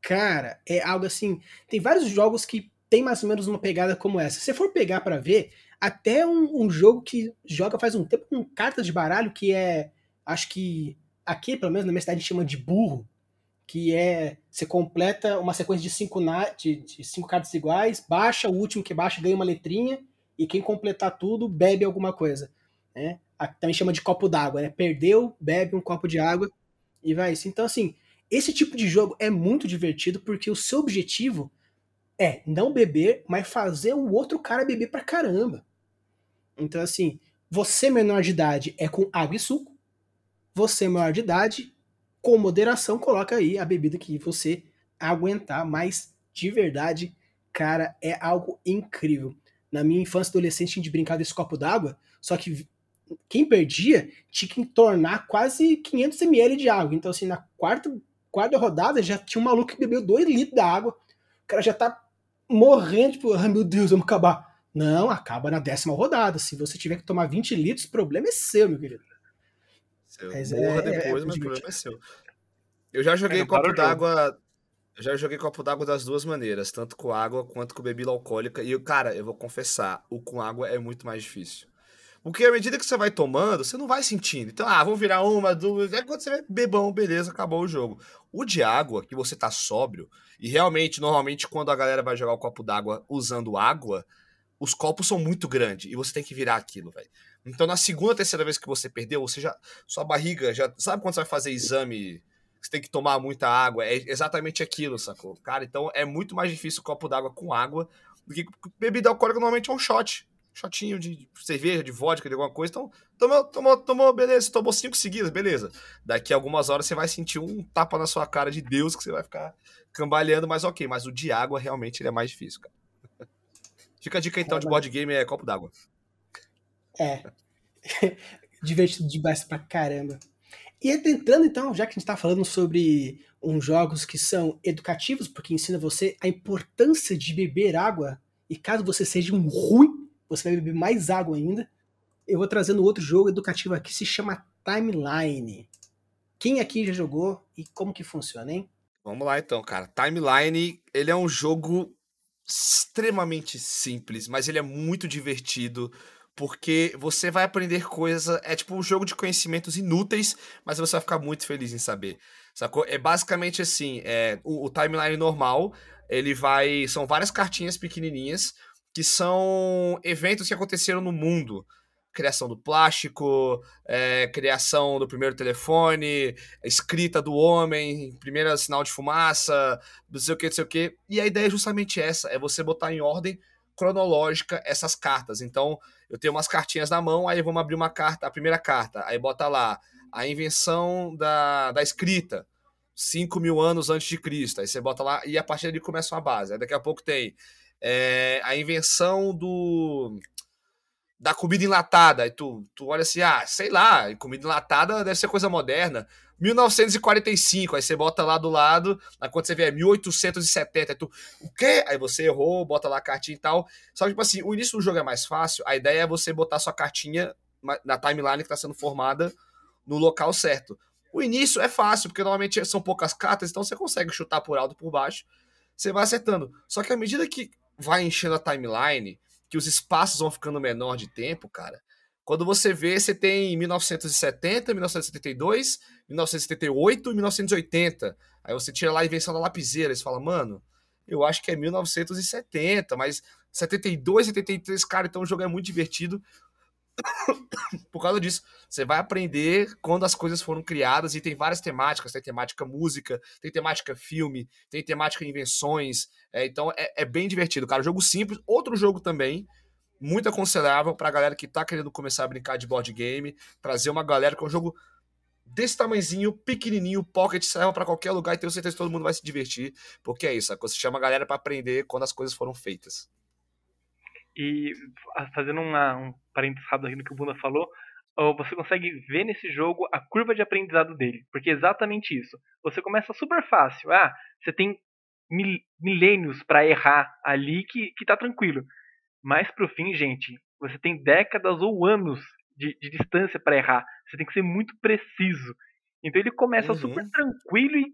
cara, é algo assim. Tem vários jogos que tem mais ou menos uma pegada como essa. Se você for pegar para ver, até um, um, jogo que joga faz um tempo com cartas de baralho, que é. Acho que aqui, pelo menos na minha cidade, a gente chama de burro. Que é. Você completa uma sequência de cinco, na, de, de cinco cartas iguais, baixa, o último que baixa ganha uma letrinha e quem completar tudo bebe alguma coisa. Né? Também chama de copo d'água, né? Perdeu, bebe um copo de água e vai isso. Então, assim, esse tipo de jogo é muito divertido porque o seu objetivo é não beber, mas fazer o outro cara beber pra caramba. Então, assim, você menor de idade é com água e suco. Você maior de idade, com moderação, coloca aí a bebida que você aguentar, mas de verdade, cara, é algo incrível na minha infância adolescente, tinha de brincar desse copo d'água, só que quem perdia tinha que entornar quase 500 ml de água. Então, assim, na quarta, quarta rodada já tinha um maluco que bebeu 2 litros da água. O cara já tá morrendo, tipo, ah, meu Deus, vamos acabar. Não, acaba na décima rodada. Se você tiver que tomar 20 litros, o problema é seu, meu querido. Seu. Mas Morra é, depois, é, mas o problema é seu. Eu já joguei é, copo d'água eu já joguei copo d'água das duas maneiras, tanto com água quanto com bebida alcoólica. E, cara, eu vou confessar, o com água é muito mais difícil. Porque à medida que você vai tomando, você não vai sentindo. Então, ah, vamos virar uma, duas. É quando você vai bebão, beleza, acabou o jogo. O de água, que você tá sóbrio, e realmente, normalmente, quando a galera vai jogar o copo d'água usando água, os copos são muito grandes e você tem que virar aquilo, velho. Então, na segunda, terceira vez que você perdeu, você já. Sua barriga já. Sabe quando você vai fazer exame você tem que tomar muita água. É exatamente aquilo, sacou? Cara, então é muito mais difícil o copo d'água com água do que bebida alcoólica normalmente é um shot. shotinho de cerveja, de vodka, de alguma coisa. Então, tomou, tomou, tomou, beleza, tomou cinco seguidas, beleza. Daqui a algumas horas você vai sentir um tapa na sua cara de Deus que você vai ficar cambaleando, mas ok. Mas o de água realmente ele é mais difícil, cara. Fica a dica então de board game é copo d'água. É. Divertido demais pra caramba. E entrando então, já que a gente tá falando sobre uns jogos que são educativos, porque ensina você a importância de beber água, e caso você seja um ruim, você vai beber mais água ainda. Eu vou trazendo outro jogo educativo aqui, se chama Timeline. Quem aqui já jogou e como que funciona, hein? Vamos lá então, cara. Timeline, ele é um jogo extremamente simples, mas ele é muito divertido porque você vai aprender coisas, é tipo um jogo de conhecimentos inúteis, mas você vai ficar muito feliz em saber. Sacou? É basicamente assim, é, o, o timeline normal, ele vai, são várias cartinhas pequenininhas que são eventos que aconteceram no mundo criação do plástico, é, criação do primeiro telefone, escrita do homem, primeiro sinal de fumaça, não sei o que, não sei o que. E a ideia é justamente essa: é você botar em ordem cronológica essas cartas. Então, eu tenho umas cartinhas na mão, aí vamos abrir uma carta, a primeira carta, aí bota lá a invenção da, da escrita. 5 mil anos antes de Cristo. Aí você bota lá e a partir dali começa uma base. Aí daqui a pouco tem é, a invenção do da comida enlatada. Aí tu, tu olha assim, ah, sei lá, comida enlatada deve ser coisa moderna. 1945, aí você bota lá do lado, aí quando você vê é 1870, aí tu, o quê? Aí você errou, bota lá a cartinha e tal. Só que, tipo assim, o início do jogo é mais fácil, a ideia é você botar sua cartinha na timeline que está sendo formada no local certo. O início é fácil, porque normalmente são poucas cartas, então você consegue chutar por alto por baixo, você vai acertando. Só que à medida que vai enchendo a timeline, que os espaços vão ficando menor de tempo, cara. Quando você vê, você tem 1970, 1972, 1978 e 1980. Aí você tira lá a invenção da lapiseira, você fala, mano, eu acho que é 1970, mas 72, 73, cara, então o jogo é muito divertido. Por causa disso, você vai aprender quando as coisas foram criadas e tem várias temáticas, tem temática música, tem temática filme, tem temática invenções, é, então é, é, bem divertido, cara. Jogo simples, outro jogo também, muito aconselhável pra galera que tá querendo começar a brincar de board game, trazer uma galera com é um jogo desse tamanhozinho, pequenininho, pocket, serve para qualquer lugar e tenho certeza que todo mundo vai se divertir, porque é isso, você chama a galera para aprender quando as coisas foram feitas. E fazendo uma, um parênteses rápido aqui no que o Bunda falou, você consegue ver nesse jogo a curva de aprendizado dele, porque é exatamente isso. Você começa super fácil, ah, você tem mil, milênios para errar ali que, que tá tranquilo. Mas pro fim, gente, você tem décadas ou anos de, de distância para errar. Você tem que ser muito preciso. Então ele começa uhum. super tranquilo e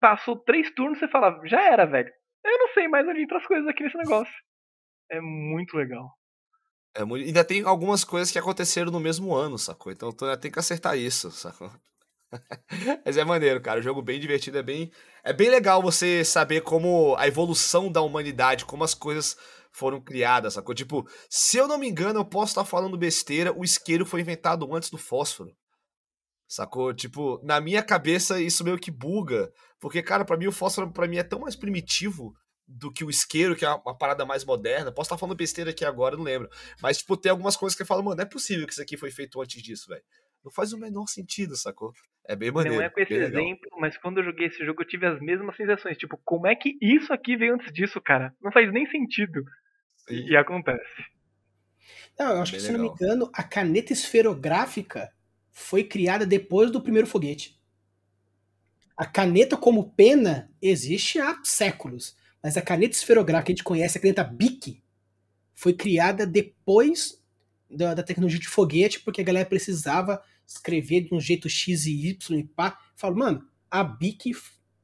passou três turnos você fala, já era, velho. Eu não sei mais onde entram as coisas aqui nesse negócio. É muito legal. É muito... Ainda tem algumas coisas que aconteceram no mesmo ano, sacou? Então tem que acertar isso, sacou? Mas é maneiro, cara. O jogo bem divertido, é bem, é bem legal você saber como a evolução da humanidade, como as coisas foram criadas, sacou? Tipo, se eu não me engano, eu posso estar falando besteira, o isqueiro foi inventado antes do fósforo. Sacou? Tipo, na minha cabeça isso meio que buga, porque cara, para mim o fósforo para mim é tão mais primitivo do que o isqueiro, que é uma, parada mais moderna. Posso estar falando besteira aqui agora, não lembro. Mas, tipo, tem algumas coisas que eu falo, mano, não é possível que isso aqui foi feito antes disso, velho. Não faz o menor sentido, sacou? É bem maneiro. Não é com esse exemplo, legal. mas quando eu joguei esse jogo eu tive as mesmas sensações. Tipo, como é que isso aqui veio antes disso, cara? Não faz nem sentido. E, e, acontece. Não, eu acho que, se legal. não me engano, a caneta esferográfica foi criada depois do primeiro foguete. A caneta como pena existe há séculos. Mas a caneta esferográfica que a gente conhece, a caneta BIC, foi criada depois da, da, tecnologia de foguete, porque a galera precisava escrever de um jeito X e Y e pá. Falo, mano, a BIC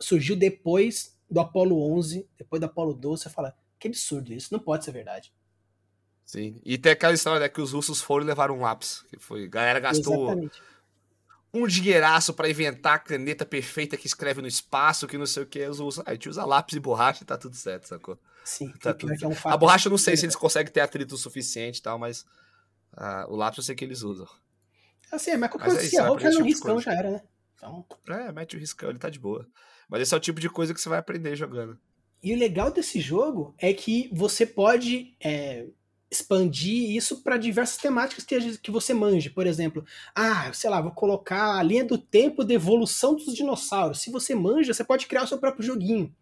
surgiu depois do Apollo 11, depois do Apollo 12. Você fala, que absurdo isso, não pode ser verdade. Sim, e tem aquela história né, que os russos foram e levaram um lápis, que foi, a galera gastou Exatamente um dinheiraço para inventar a caneta perfeita que escreve no espaço, que não sei o que, eles usam. A gente usa lápis e borracha e tá tudo certo, sacou? Sim, tá tudo... É um a borracha eu não sei se eles conseguem ter atrito o suficiente e tal, mas uh, o lápis eu sei que eles usam. Assim, é, mas qualquer coisa se errou, já no riscão já era, né? Então... É, mete o riscão, ele tá de boa. Mas esse é o tipo de coisa que você vai aprender jogando. E o legal desse jogo é que você pode é, expandir isso para diversas temáticas que, que você manje. Por exemplo, ah, sei lá, vou colocar a linha do tempo de evolução dos dinossauros. Se você manja, você pode criar o seu próprio joguinho.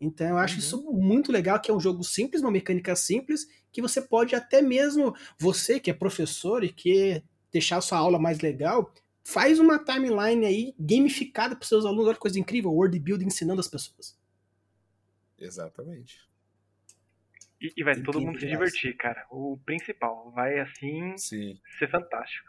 Então eu acho uhum. isso muito legal, que é um jogo simples, uma mecânica simples, que você pode até mesmo, você que é professor e quer deixar a sua aula mais legal, faz uma timeline aí gamificada para seus alunos, olha que coisa incrível, world building ensinando as pessoas. Exatamente. E, e vai todo mundo se divertir, cara. O principal. Vai assim Sim. ser fantástico.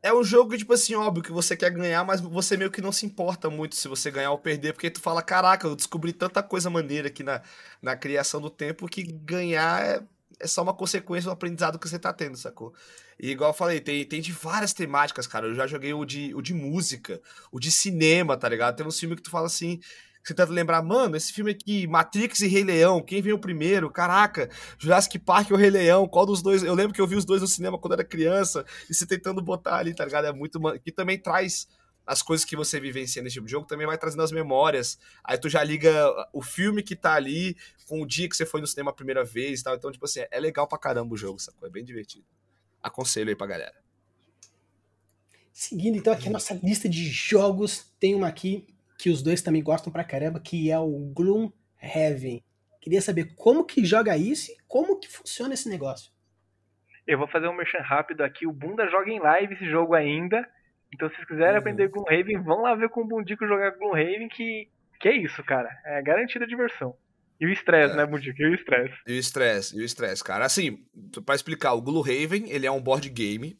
É um jogo, tipo assim, óbvio que você quer ganhar, mas você meio que não se importa muito se você ganhar ou perder, porque tu fala, caraca, eu descobri tanta coisa maneira aqui na, na criação do tempo que ganhar é, é só uma consequência do aprendizado que você tá tendo, sacou? E igual eu falei, tem, tem de várias temáticas, cara. Eu já joguei o de, o de música, o de cinema, tá ligado? Tem um filme que tu fala assim, você tenta lembrar, mano, esse filme aqui, Matrix e Rei Leão, quem veio primeiro? Caraca, Jurassic Park ou Rei Leão, qual dos dois? Eu lembro que eu vi os dois no cinema quando era criança, e você tentando botar ali, tá ligado? É muito. Que também traz as coisas que você vivencia nesse tipo de jogo, também vai trazendo as memórias. Aí tu já liga o filme que tá ali com o dia que você foi no cinema a primeira vez e tal. Então, tipo assim, é legal pra caramba o jogo, sacou? É bem divertido. Aconselho aí pra galera. Seguindo então aqui a nossa lista de jogos, tem uma aqui que os dois também gostam pra caramba, que é o Gloomhaven. Queria saber como que joga isso e como que funciona esse negócio. Eu vou fazer um merchan rápido aqui. O Bunda joga em live esse jogo ainda. Então, se vocês quiserem uhum. aprender Gloomhaven, vão lá ver com o Bundico jogar Gloomhaven, que, que é isso, cara. É garantida diversão. E o estresse, é. né, Bundico? E o estresse. E o estresse, e o estresse, cara. Assim, pra explicar, o Gloomhaven, ele é um board game.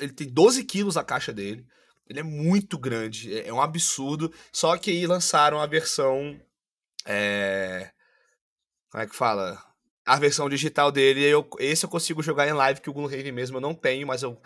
Ele tem 12 quilos a caixa dele. Ele é muito grande, é, é um absurdo. Só que aí lançaram a versão. É... Como é que fala? A versão digital dele. Eu, esse eu consigo jogar em live, que o Gloomhaven mesmo eu não tenho, mas eu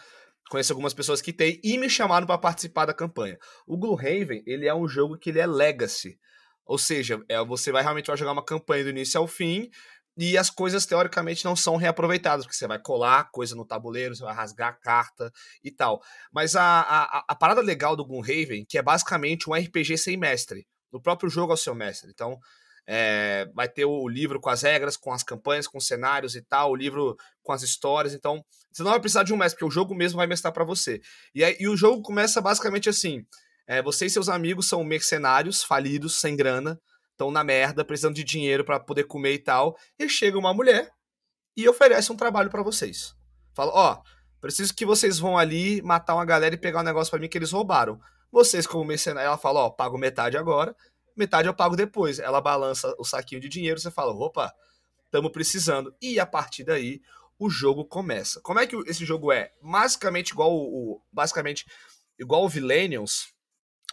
conheço algumas pessoas que têm e me chamaram para participar da campanha. O Gloomhaven, ele é um jogo que ele é legacy. Ou seja, é, você vai realmente vai jogar uma campanha do início ao fim, e as coisas teoricamente não são reaproveitadas, porque você vai colar coisa no tabuleiro, você vai rasgar a carta e tal. Mas a, a, a parada legal do Gloomhaven, que é basicamente um RPG sem mestre. No próprio jogo é o seu mestre. Então, é, vai ter o livro com as regras, com as campanhas, com os cenários e tal, o livro com as histórias. Então, você não vai precisar de um mestre, porque o jogo mesmo vai mestrar para você. E, aí, e o jogo começa basicamente assim: é, você e seus amigos são mercenários, falidos, sem grana estão na merda, precisando de dinheiro para poder comer e tal. E chega uma mulher e oferece um trabalho para vocês. Fala, ó, oh, preciso que vocês vão ali matar uma galera e pegar um negócio para mim que eles roubaram. Vocês, como mercenário, ela fala, ó, oh, pago metade agora, metade eu pago depois. Ela balança o saquinho de dinheiro, você fala, opa, estamos precisando. E a partir daí, o jogo começa. Como é que esse jogo é? Basicamente igual o, o basicamente igual o Villennials,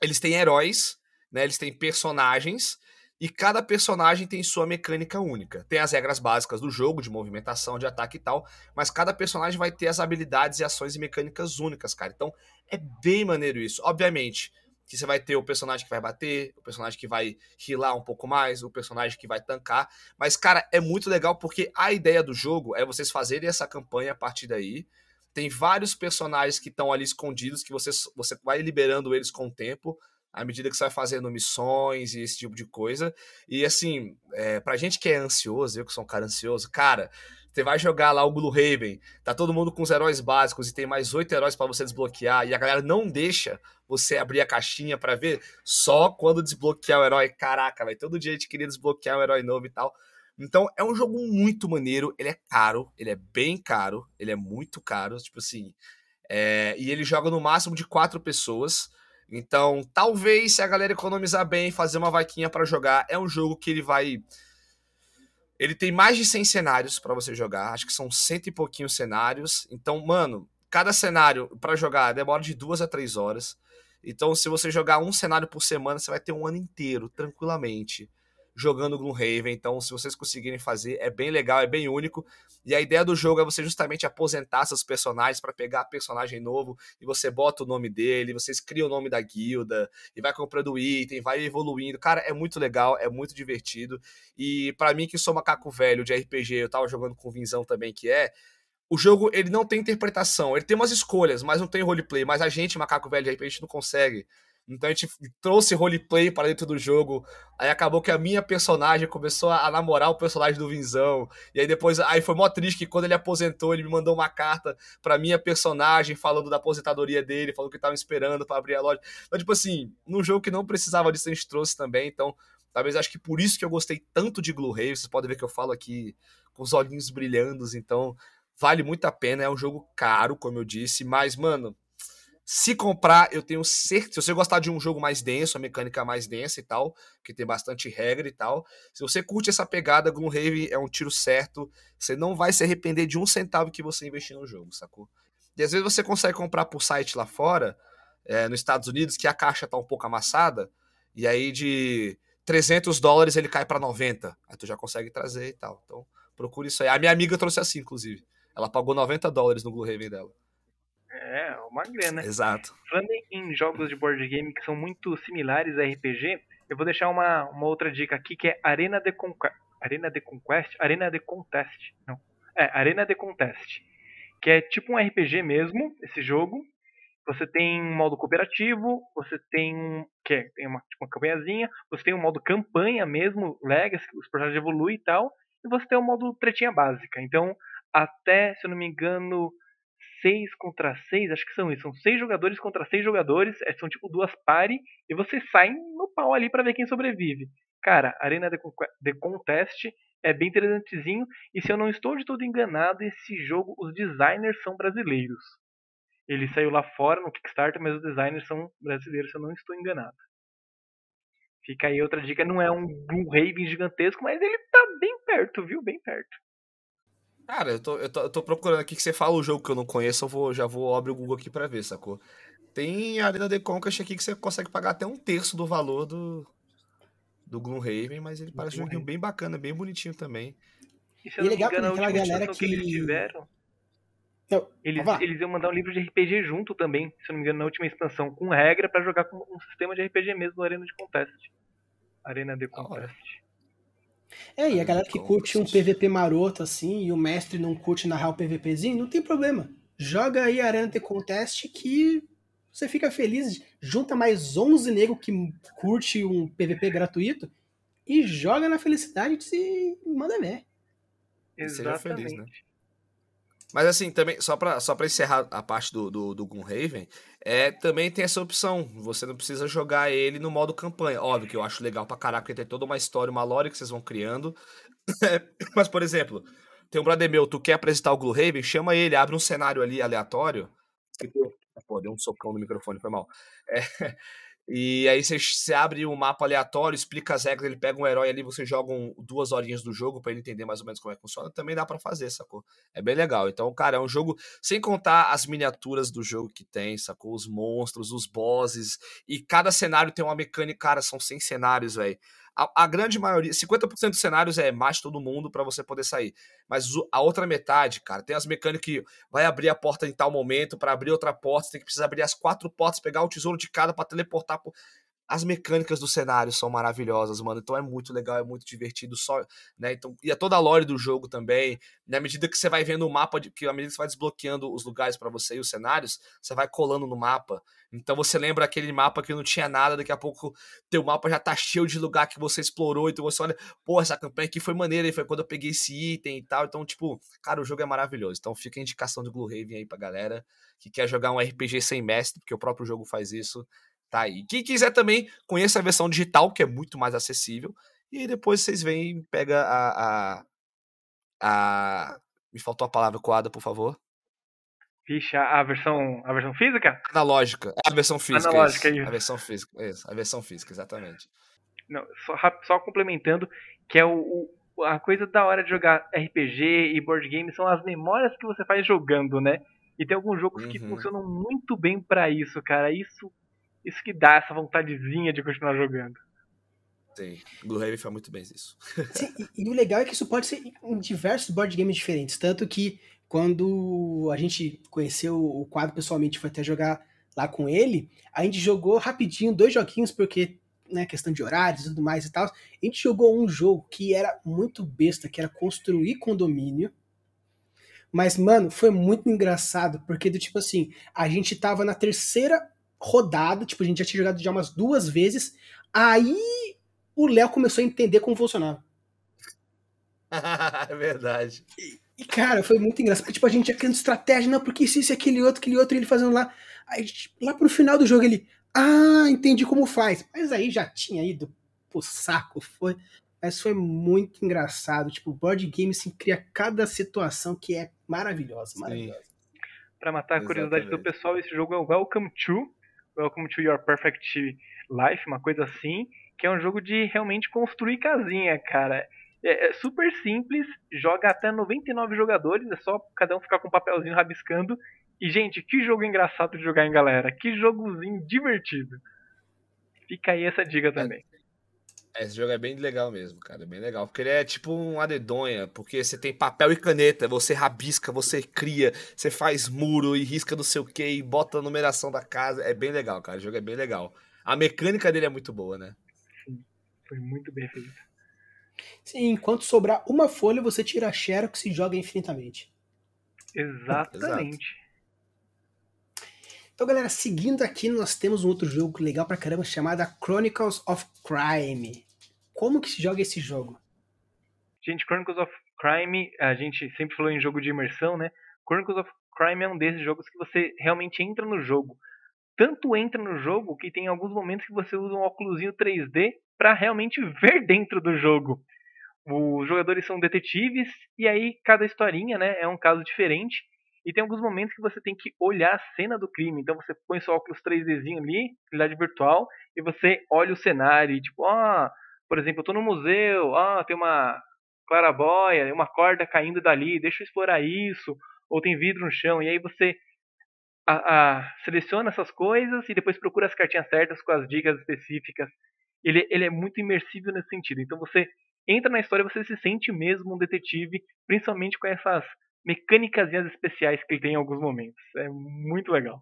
eles têm heróis, né? Eles têm personagens e cada personagem tem sua mecânica única. Tem as regras básicas do jogo, de movimentação, de ataque e tal, mas cada personagem vai ter as habilidades e ações e mecânicas únicas, cara. Então é bem maneiro isso. Obviamente que você vai ter o personagem que vai bater, o personagem que vai healar um pouco mais, o personagem que vai tancar. Mas, cara, é muito legal porque a ideia do jogo é vocês fazerem essa campanha a partir daí. Tem vários personagens que estão ali escondidos que você, você vai liberando eles com o tempo à medida que você vai fazendo missões e esse tipo de coisa. E assim, é, pra gente que é ansioso, eu que sou um cara ansioso, cara, você vai jogar lá o Gloomhaven, tá todo mundo com os heróis básicos e tem mais oito heróis para você desbloquear, e a galera não deixa você abrir a caixinha para ver só quando desbloquear o herói. Caraca, vai todo dia a gente queria desbloquear um herói novo e tal. Então é um jogo muito maneiro, ele é caro, ele é bem caro, ele é muito caro, tipo assim. É, e ele joga no máximo de quatro pessoas. Então, talvez se a galera economizar bem, fazer uma vaquinha para jogar, é um jogo que ele vai ele tem mais de 100 cenários para você jogar, acho que são cento e pouquinhos cenários. Então, mano, cada cenário para jogar demora de duas a três horas. Então, se você jogar um cenário por semana, você vai ter um ano inteiro, tranquilamente jogando Gloomhaven. Então, se vocês conseguirem fazer, é bem legal, é bem único. E a ideia do jogo é você justamente aposentar seus personagens para pegar personagem novo e você bota o nome dele, vocês criam o nome da guilda e vai comprando item, vai evoluindo. Cara, é muito legal, é muito divertido. E para mim que sou macaco velho de RPG, eu tava jogando com Vinzão também que é, o jogo ele não tem interpretação, ele tem umas escolhas, mas não tem roleplay, mas a gente, macaco velho de RPG, não consegue Então a gente trouxe roleplay para dentro do jogo. Aí acabou que a minha personagem começou a, namorar o personagem do Vinzão. E aí depois, aí foi mó triste que quando ele aposentou, ele me mandou uma carta pra minha personagem falando da aposentadoria dele, falando que tava esperando para abrir a loja. Então, tipo assim, num jogo que não precisava disso, a gente trouxe também. Então, talvez acho que por isso que eu gostei tanto de Blue Rave. Vocês podem ver que eu falo aqui com os olhinhos brilhando. Então, vale muito a pena. É um jogo caro, como eu disse, mas, mano se comprar, eu tenho certeza. Se você gostar de um jogo mais denso, a mecânica mais densa e tal, que tem bastante regra e tal. Se você curte essa pegada, Gloomhaven é um tiro certo. Você não vai se arrepender de um centavo que você investir no jogo, sacou? E às vezes você consegue comprar por site lá fora, é, nos Estados Unidos, que a caixa tá um pouco amassada, e aí de 300 dólares ele cai para 90. Aí tu já consegue trazer e tal. Então procure isso aí. A minha amiga trouxe assim, inclusive. Ela pagou 90 dólares no Gloomhaven dela. É, uma grana. Exato. Falando em jogos de board game que são muito similares a RPG, eu vou deixar uma, uma outra dica aqui que é Arena de Conquest. Arena de Conquest? Arena de Contest. Não. É, Arena de Contest. Que é tipo um RPG mesmo, esse jogo. Você tem um modo cooperativo, você tem um. Que é, tem uma, tipo uma campanhazinha, você tem um modo campanha mesmo, Legacy, os personagens evoluem e tal. E você tem um modo tretinha básica. Então, até, se eu não me engano, 6 contra 6, acho que são isso, são 6 jogadores contra 6 jogadores, é, são tipo duas pare, e você sai no pau ali para ver quem sobrevive. Cara, Arena de Contest é bem interessantezinho, e se eu não estou de todo enganado, esse jogo, os designers são brasileiros. Ele saiu lá fora no Kickstarter, mas os designers são brasileiros, se eu não estou enganado. Fica aí outra dica, não é um Raven gigantesco, mas ele tá bem perto, viu? Bem perto. Cara, eu tô, eu, tô, eu tô procurando aqui que você fala o jogo que eu não conheço, eu vou, já vou abrir o Google aqui pra ver, sacou? Tem Arena de Conquest aqui que você consegue pagar até um terço do valor do, do Gloomhaven, mas ele parece um joguinho bem bacana, bem bonitinho também. E, se eu e legal engano, aquela galera que... que... eles tiveram, não, eles, eles iam mandar um livro de RPG junto também, se eu não me engano, na última expansão, com regra para jogar com um sistema de RPG mesmo no Arena de Contest. Arena de Contest. É, e a galera que curte um PVP maroto assim e o mestre não curte narrar o PVPzinho, não tem problema. Joga aí Arena The Contest que você fica feliz, junta mais 11 negros que curte um PVP gratuito e joga na felicidade e se manda ver. Exatamente. Seja feliz, né? Mas assim, também, só pra, só pra encerrar a parte do, do, do Gloomhaven, é, também tem essa opção. Você não precisa jogar ele no modo campanha. Óbvio que eu acho legal pra caraca, porque tem toda uma história, uma lore que vocês vão criando. Mas, por exemplo, tem um brother meu, tu quer apresentar o Gloomhaven, chama ele, abre um cenário ali aleatório. Pô, deu um socão no microfone, foi mal. É, e aí você, abre um mapa aleatório, explica as regras, ele pega um herói ali, você joga um, duas horinhas do jogo para ele entender mais ou menos como é que funciona. Também dá para fazer, sacou? É bem legal. Então, cara, é um jogo sem contar as miniaturas do jogo que tem, sacou? Os monstros, os bosses. E cada cenário tem uma mecânica, cara, são 100 cenários, velho. A, a, grande maioria, 50% dos cenários é mais todo mundo para você poder sair. Mas a outra metade, cara, tem as mecânicas que vai abrir a porta em tal momento, para abrir outra porta, você tem que precisar abrir as quatro portas, pegar o tesouro de cada para teleportar. Por... As mecânicas do cenário são maravilhosas, mano. Então é muito legal, é muito divertido. Só, né? Então, e a toda a lore do jogo também. Na medida que você vai vendo o mapa, de, que à medida que você vai desbloqueando os lugares para você e os cenários, você vai colando no mapa. Então você lembra aquele mapa que não tinha nada, daqui a pouco teu mapa já tá cheio de lugar que você explorou, então você olha, pô, essa campanha aqui foi maneira, e foi quando eu peguei esse item e tal. Então, tipo, cara, o jogo é maravilhoso. Então fica a indicação do Gloomhaven aí pra galera que quer jogar um RPG sem mestre, porque o próprio jogo faz isso. Tá aí. Quem quiser também, conheça a versão digital, que é muito mais acessível. E depois vocês vêm pega a, a, a. Me faltou a palavra coada, por favor. Vixe, a versão, a versão física? Analógica. É a versão física. Analógica, isso. isso. A versão física, isso. A versão física, exatamente. Não, só, só complementando, que é o, o, a coisa da hora de jogar RPG e board game são as memórias que você faz jogando, né? E tem alguns jogos uhum. que funcionam muito bem para isso, cara. Isso, isso que dá essa vontadezinha de continuar jogando. Sim, Blue faz muito bem isso. Sim, e, e, o legal é que isso pode ser em diversos board games diferentes. Tanto que quando a gente conheceu o quadro pessoalmente, foi até jogar lá com ele, a gente jogou rapidinho dois joguinhos, porque, né, questão de horários e tudo mais e tal. A gente jogou um jogo que era muito besta, que era construir condomínio. Mas, mano, foi muito engraçado, porque do tipo assim, a gente tava na terceira rodado, tipo, a gente já tinha jogado já umas duas vezes. Aí o Léo começou a entender como funcionava. é verdade. E, e, cara, foi muito engraçado. Porque, tipo, a gente já criando estratégia, não, porque isso, isso, aquele outro, aquele outro, ele fazendo lá. Aí, lá pro final do jogo, ele. Ah, entendi como faz. Mas aí já tinha ido pro saco, foi. Mas foi muito engraçado. Tipo, o board game assim, cria cada situação que é maravilhosa, maravilhosa. Pra matar a curiosidade do pessoal, esse jogo é o Welcome to. Welcome to Your Perfect Life, uma coisa assim. Que é um jogo de realmente construir casinha, cara. É, é, super simples, joga até 99 jogadores, é só cada um ficar com um papelzinho rabiscando. E, gente, que jogo engraçado de jogar em galera. Que jogozinho divertido. Fica aí essa dica também. É, esse jogo é bem legal mesmo, cara. É bem legal. Porque ele é tipo um adedonha. Porque você tem papel e caneta, você rabisca, você cria, você faz muro e risca não sei o que e bota a numeração da casa. É bem legal, cara. O jogo é bem legal. A mecânica dele é muito boa, né? Sim, foi muito bem feito. Sim, enquanto sobrar uma folha, você tira a Xerox e joga infinitamente. Exatamente. Então, galera, seguindo aqui, nós temos um outro jogo legal pra caramba chamado Chronicles of Crime. Como que se joga esse jogo? Gente, Chronicles of Crime, a gente sempre falou em jogo de imersão, né? Chronicles of Crime é um desses jogos que você realmente entra no jogo. Tanto entra no jogo que tem alguns momentos que você usa um óculos 3D para realmente ver dentro do jogo. Os jogadores são detetives e aí cada historinha, né, é um caso diferente. E tem alguns momentos que você tem que olhar a cena do crime. Então você põe seu óculos 3Dzinho ali, realidade virtual, e você olha o cenário. E tipo, ah, por exemplo, eu tô no museu, ah, tem uma clarabóia, uma corda caindo dali, deixa eu explorar isso. Ou tem vidro no chão. E aí você a, a, seleciona essas coisas e depois procura as cartinhas certas com as dicas específicas ele, ele é muito imersivo nesse sentido. Então você entra na história, você se sente mesmo um detetive, principalmente com essas mecânicas especiais que ele tem em alguns momentos. É muito legal.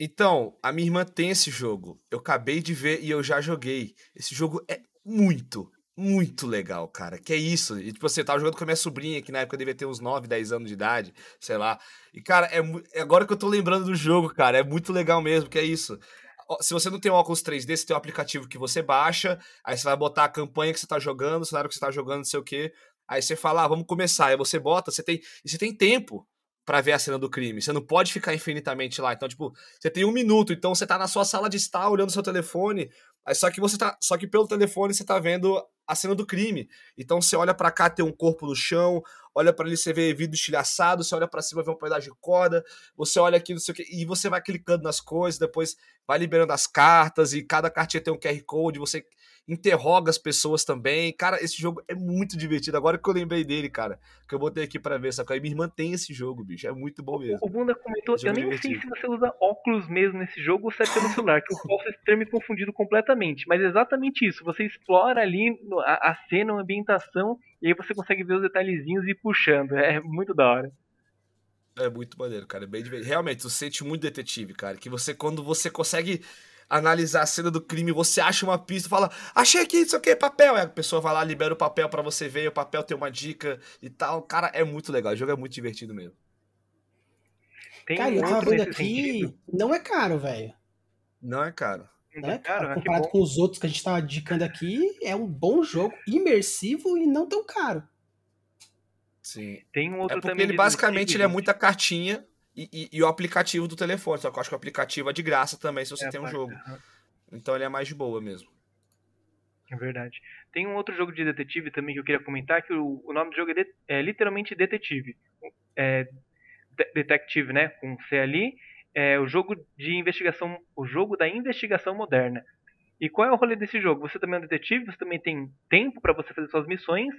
Então, a minha irmã tem esse jogo. Eu acabei de ver e eu já joguei. Esse jogo é muito, muito legal, cara. Que é isso. E, tipo, você tava jogando com a minha sobrinha, que na época devia ter uns 9, 10 anos de idade, sei lá. E, cara, é, é agora que eu tô lembrando do jogo, cara. É muito legal mesmo, que é isso se você não tem um óculos 3D, você tem um aplicativo que você baixa, aí você vai botar a campanha que você tá jogando, o cenário que você tá jogando, não sei o quê. Aí você fala, ah, vamos começar. Aí você bota, você tem. E você tem tempo para ver a cena do crime. Você não pode ficar infinitamente lá. Então, tipo, você tem um minuto, então você tá na sua sala de estar olhando seu telefone. Só que você tá. Só que pelo telefone você tá vendo a cena do crime. Então você olha para cá, tem um corpo no chão, olha para ali, você vê vidro estilhaçado, você olha para cima, vê um pedaço de corda, você olha aqui, não sei o que, e você vai clicando nas coisas, depois vai liberando as cartas, e cada cartinha tem um QR Code, você interroga as pessoas também. Cara, esse jogo é muito divertido. Agora que eu lembrei dele, cara, que eu botei aqui para ver, que a minha irmã tem esse jogo, bicho. É muito bom mesmo. O Bunda comentou, eu nem divertido. sei se você usa óculos mesmo nesse jogo ou se é pelo celular, que eu posso ter me confundido completamente. Mas é exatamente isso. Você explora ali a, a cena, a ambientação, e aí você consegue ver os detalhezinhos e ir puxando. É muito da hora. É muito maneiro, cara. É bem divertido. Realmente, você sente muito detetive, cara. Que você, quando você consegue analisar a cena do crime, você acha uma pista, fala, achei aqui, isso aqui, papel. Aí a pessoa vai lá, libera o papel para você ver, o papel tem uma dica e tal. Cara, é muito legal, o jogo é muito divertido mesmo. Tem cara, eu tava vendo aqui, sentido. não é caro, velho. Não é caro. Não é caro, né? Comparado com os outros que a gente tava indicando aqui, é um bom jogo, imersivo e não tão caro. Sim. Tem um outro é porque ele basicamente ele é muita cartinha e, e, e, o aplicativo do telefone. Só que eu acho que o aplicativo é de graça também se você é, tem um jogo. Uhum. Então ele é mais de boa mesmo. É verdade. Tem um outro jogo de detetive também que eu queria comentar, que o, o nome do jogo é, de, é, literalmente Detetive. É, Detective, né? Com C ali. É o jogo de investigação, o jogo da investigação moderna. E qual é o rolê desse jogo? Você também é um detetive, você também tem tempo para você fazer suas missões,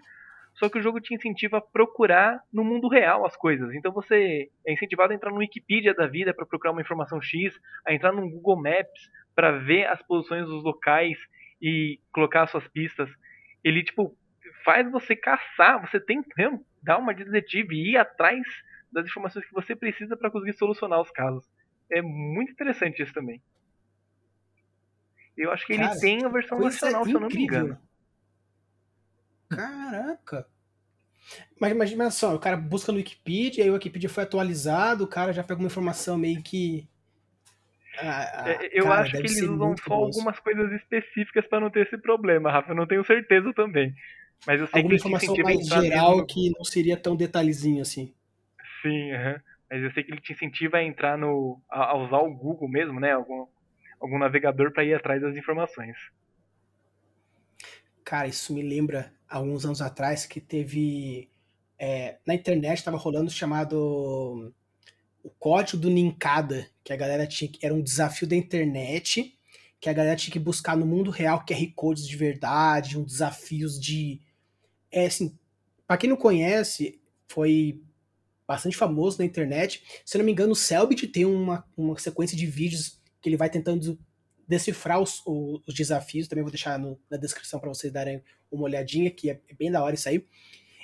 só que o jogo te incentiva a procurar no mundo real as coisas. Então você é incentivado a entrar no Wikipedia da vida para procurar uma informação X, a entrar no Google Maps para ver as posições dos locais e colocar as suas pistas. Ele tipo faz você caçar, você tem tempo, dar uma de detetive e ir atrás das informações que você precisa para conseguir solucionar os casos. É muito interessante isso também. Eu acho que Cara, ele tem a versão nacional, incrível. se eu não me engano. Caraca! Mas imagina só, o cara busca no Wikipedia, aí o Wikipedia foi atualizado, o cara já pega uma informação meio que. Ah, ah, eu cara, acho que eles usam só famoso. algumas coisas específicas para não ter esse problema, Rafa. Eu não tenho certeza também. Mas eu sei Alguma que informação mais geral no... que não seria tão detalhezinho assim. Sim, mas eu sei que ele te incentiva a entrar no. a, usar o Google mesmo, né? Algum, algum navegador para ir atrás das informações. Cara, isso me lembra alguns anos atrás que teve. É, na internet estava rolando chamado o código do Ninkada, que a galera tinha que era um desafio da internet, que a galera tinha que buscar no mundo real QR codes de verdade, um desafios de é assim, para quem não conhece, foi bastante famoso na internet. Se não me engano, o Selbit tem uma, uma sequência de vídeos que ele vai tentando decifrar os, os desafios. Também vou deixar no, na descrição para vocês darem uma olhadinha, que é bem da hora isso aí.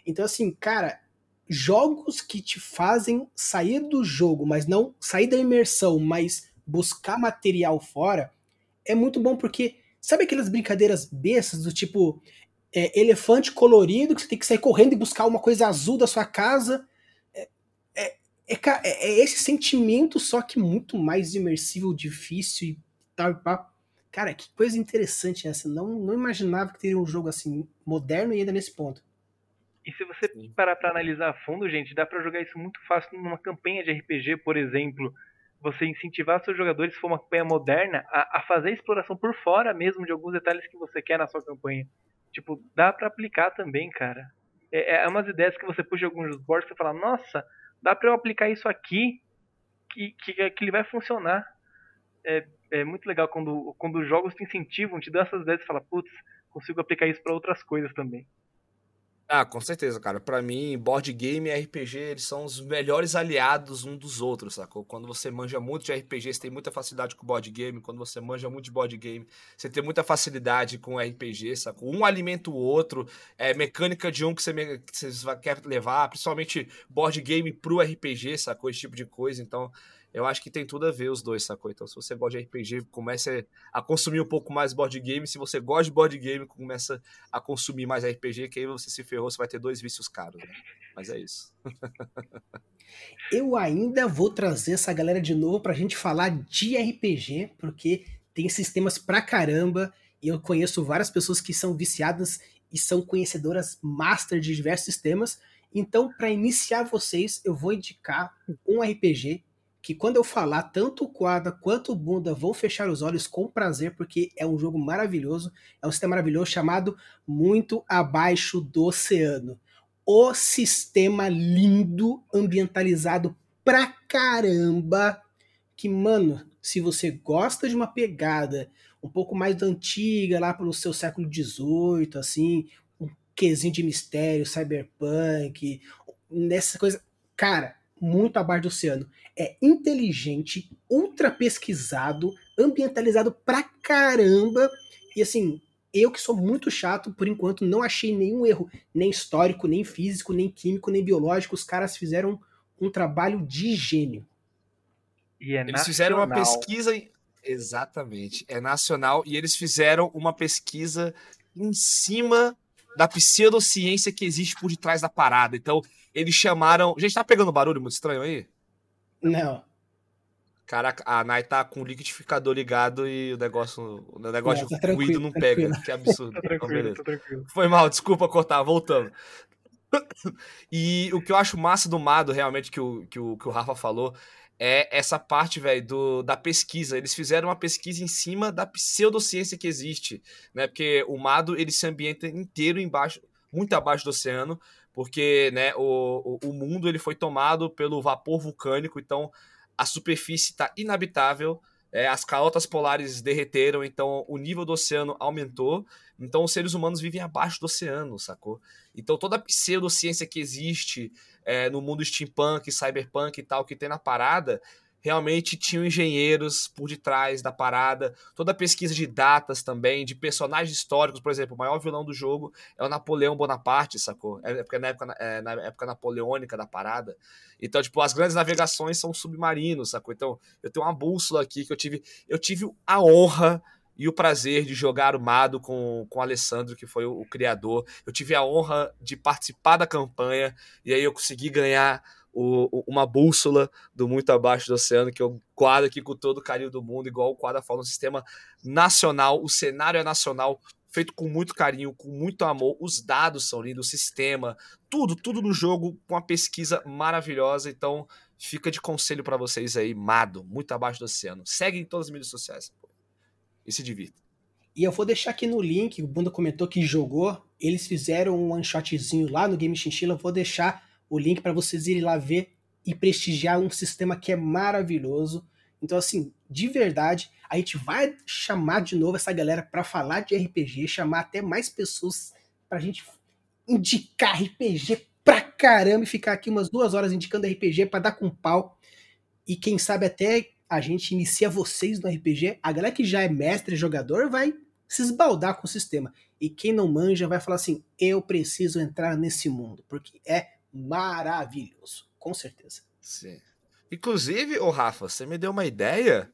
Então, assim, cara, jogos que te fazem sair do jogo, mas não sair da imersão, mas buscar material fora, é muito bom porque sabe aquelas brincadeiras bestas do tipo é, elefante colorido que você tem que sair correndo e buscar uma coisa azul da sua casa? É, é, é, é esse sentimento, só que muito mais imersivo, difícil e tal. Cara, que coisa interessante essa. Não, não imaginava que teria um jogo assim, moderno e ainda nesse ponto. E se você parar para analisar a fundo, gente, dá para jogar isso muito fácil numa campanha de RPG, por exemplo. Você incentivar seus jogadores, se for uma campanha moderna, a, a fazer a exploração por fora mesmo de alguns detalhes que você quer na sua campanha. Tipo, dá para aplicar também, cara. É, é umas ideias que você puxa alguns boards e fala, nossa, dá para eu aplicar isso aqui que, que, que ele vai funcionar. É, é muito legal quando, quando os jogos te incentivam, te dão essas ideias e fala, putz, consigo aplicar isso para outras coisas também. Ah, com certeza, cara. Para mim, board game e RPG, eles são os melhores aliados um dos outros, sacou? Quando você manja muito de RPG, você tem muita facilidade com board game. Quando você manja muito de board game, você tem muita facilidade com RPG, sacou? Um alimenta o outro, é mecânica de um que você, que você quer levar, principalmente board game pro RPG, sacou? Esse tipo de coisa. Então, eu acho que tem tudo a ver os dois, sacou? Então, se você gosta de RPG, comece a consumir um pouco mais board game. Se você gosta de board game, começa a consumir mais RPG, que aí você se ferrou, você vai ter dois vícios caros, né? Mas é isso. eu ainda vou trazer essa galera de novo pra gente falar de RPG, porque tem sistemas pra caramba, e eu conheço várias pessoas que são viciadas e são conhecedoras master de diversos sistemas. Então, para iniciar vocês, eu vou indicar um RPG que quando eu falar, tanto o Quadra quanto o Bunda vão fechar os olhos com prazer, porque é um jogo maravilhoso, é um sistema maravilhoso chamado Muito Abaixo do Oceano. O sistema lindo, ambientalizado pra caramba, que, mano, se você gosta de uma pegada um pouco mais antiga, lá pelo seu século XVIII, assim, um quesinho de mistério, cyberpunk, nessa coisa, cara, muito abaixo do oceano. É inteligente, ultra pesquisado, ambientalizado pra caramba. E assim, eu que sou muito chato, por enquanto não achei nenhum erro, nem histórico, nem físico, nem químico, nem biológico. Os caras fizeram um trabalho de gênio. E é eles nacional. fizeram uma pesquisa. Exatamente. É nacional e eles fizeram uma pesquisa em cima da pseudociência que existe por detrás da parada. Então, eles chamaram. Gente, tá pegando barulho muito estranho aí? Não. Caraca, a Nai tá com o liquidificador ligado e o negócio, o negócio não, tá ruído não pega. Que absurdo. tá tranquilo, então, tá tranquilo. Foi mal, desculpa cortar, voltando. e o que eu acho massa do Mado, realmente, que o, que o, que o Rafa falou, é essa parte, velho, da pesquisa. Eles fizeram uma pesquisa em cima da pseudociência que existe, né? Porque o Mado, ele se ambienta inteiro embaixo, muito abaixo do oceano, porque né, o, o, mundo ele foi tomado pelo vapor vulcânico, então a superfície está inabitável, é, as calotas polares derreteram, então o nível do oceano aumentou, então os seres humanos vivem abaixo do oceano, sacou? Então toda a pseudociência que existe é, no mundo steampunk, cyberpunk e tal, que tem na parada, realmente tinham engenheiros por detrás da parada, toda a pesquisa de datas também, de personagens históricos, por exemplo, o maior vilão do jogo é o Napoleão Bonaparte, sacou? É porque na época, é, na época napoleônica da parada. Então, tipo, as grandes navegações são submarinos, sacou? Então, eu tenho uma bússola aqui que eu tive, eu tive a honra e o prazer de jogar o Mado com, com o Alessandro, que foi o, o criador. Eu tive a honra de participar da campanha e aí eu consegui ganhar o, uma bússola do muito abaixo do oceano, que eu quadro aqui com todo o carinho do mundo, igual o quadro fala, um sistema nacional, o cenário é nacional, feito com muito carinho, com muito amor. Os dados são lindos, o sistema, tudo, tudo no jogo com uma pesquisa maravilhosa. Então, fica de conselho para vocês aí, Mado, muito abaixo do oceano. Segue em todas as mídias sociais e se divirta. E eu vou deixar aqui no link, o Bunda comentou que jogou, eles fizeram um one shotzinho lá no Game Chinchilla, vou deixar o link para vocês irem lá ver e prestigiar um sistema que é maravilhoso. Então, assim, de verdade, a gente vai chamar de novo essa galera para falar de RPG, chamar até mais pessoas pra gente indicar RPG pra caramba e ficar aqui umas duas horas indicando RPG para dar com pau. E quem sabe até a gente inicia vocês no RPG. A galera que já é mestre jogador vai se esbaldar com o sistema. E quem não manja vai falar assim: eu preciso entrar nesse mundo, porque é maravilhoso, com certeza. Sim. Inclusive, ô Rafa, você me deu uma ideia.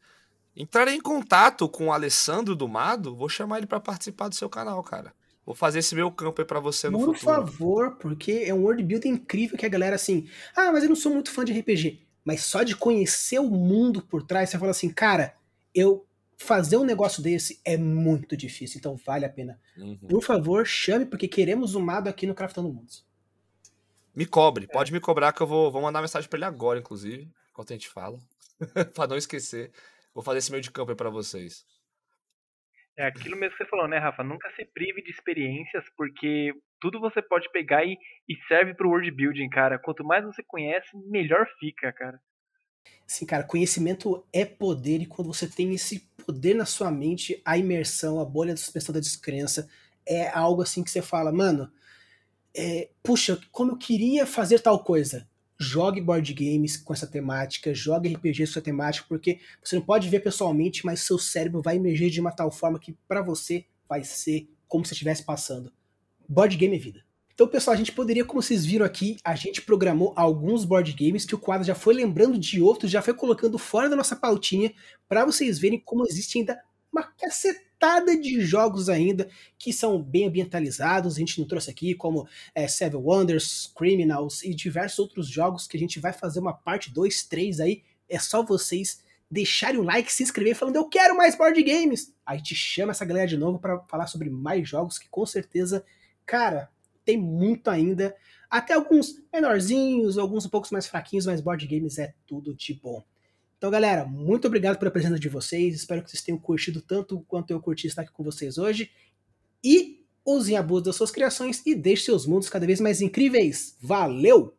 Entrarei em contato com o Alessandro do Mado, vou chamar ele para participar do seu canal, cara. Vou fazer esse meu campo aí pra você no Por futuro. Por favor, porque é um world building incrível que a galera assim, ah, mas eu não sou muito fã de RPG. Mas só de conhecer o mundo por trás, você fala assim, cara, eu fazer um negócio desse é muito difícil, então vale a pena. Uhum. Por favor, chame, porque queremos o Mado aqui no Craftando Mundos. Me cobre, é. pode me cobrar que eu vou, vou mandar mensagem para ele agora, inclusive, enquanto a gente fala, para não esquecer. Vou fazer esse meio de campo aí para vocês. É aquilo mesmo que você falou, né, Rafa? Nunca se prive de experiências, porque tudo você pode pegar e, e serve pro world building, cara. Quanto mais você conhece, melhor fica, cara. Sim, cara, conhecimento é poder, e quando você tem esse poder na sua mente, a imersão, a bolha da suspensão da descrença, é algo assim que você fala, mano, é, puxa, como eu queria fazer tal coisa jogue board games com essa temática, jogue RPG com essa temática, porque você não pode ver pessoalmente, mas seu cérebro vai emergir de uma tal forma que para você vai ser como se estivesse passando. Board game é vida. Então, pessoal, a gente poderia, como vocês viram aqui, a gente programou alguns board games que o quadro já foi lembrando de outros, já foi colocando fora da nossa pautinha, para vocês verem como existe ainda uma caceta cacetada de jogos ainda que são bem ambientalizados. A gente não trouxe aqui, como é, Seven Wonders, Criminals e diversos outros jogos que a gente vai fazer uma parte 2, 3 aí. É só vocês deixarem o like, se inscrever falando eu quero mais board games. A gente chama essa galera de novo para falar sobre mais jogos que com certeza, cara, tem muito ainda. Até alguns menorzinhos, alguns um pouco mais fraquinhos, mas board games é tudo de bom. Então, galera, muito obrigado pela presença de vocês. Espero que vocês tenham curtido tanto quanto eu curti estar aqui com vocês hoje. E usem a busca das suas criações e deixem seus mundos cada vez mais incríveis. Valeu!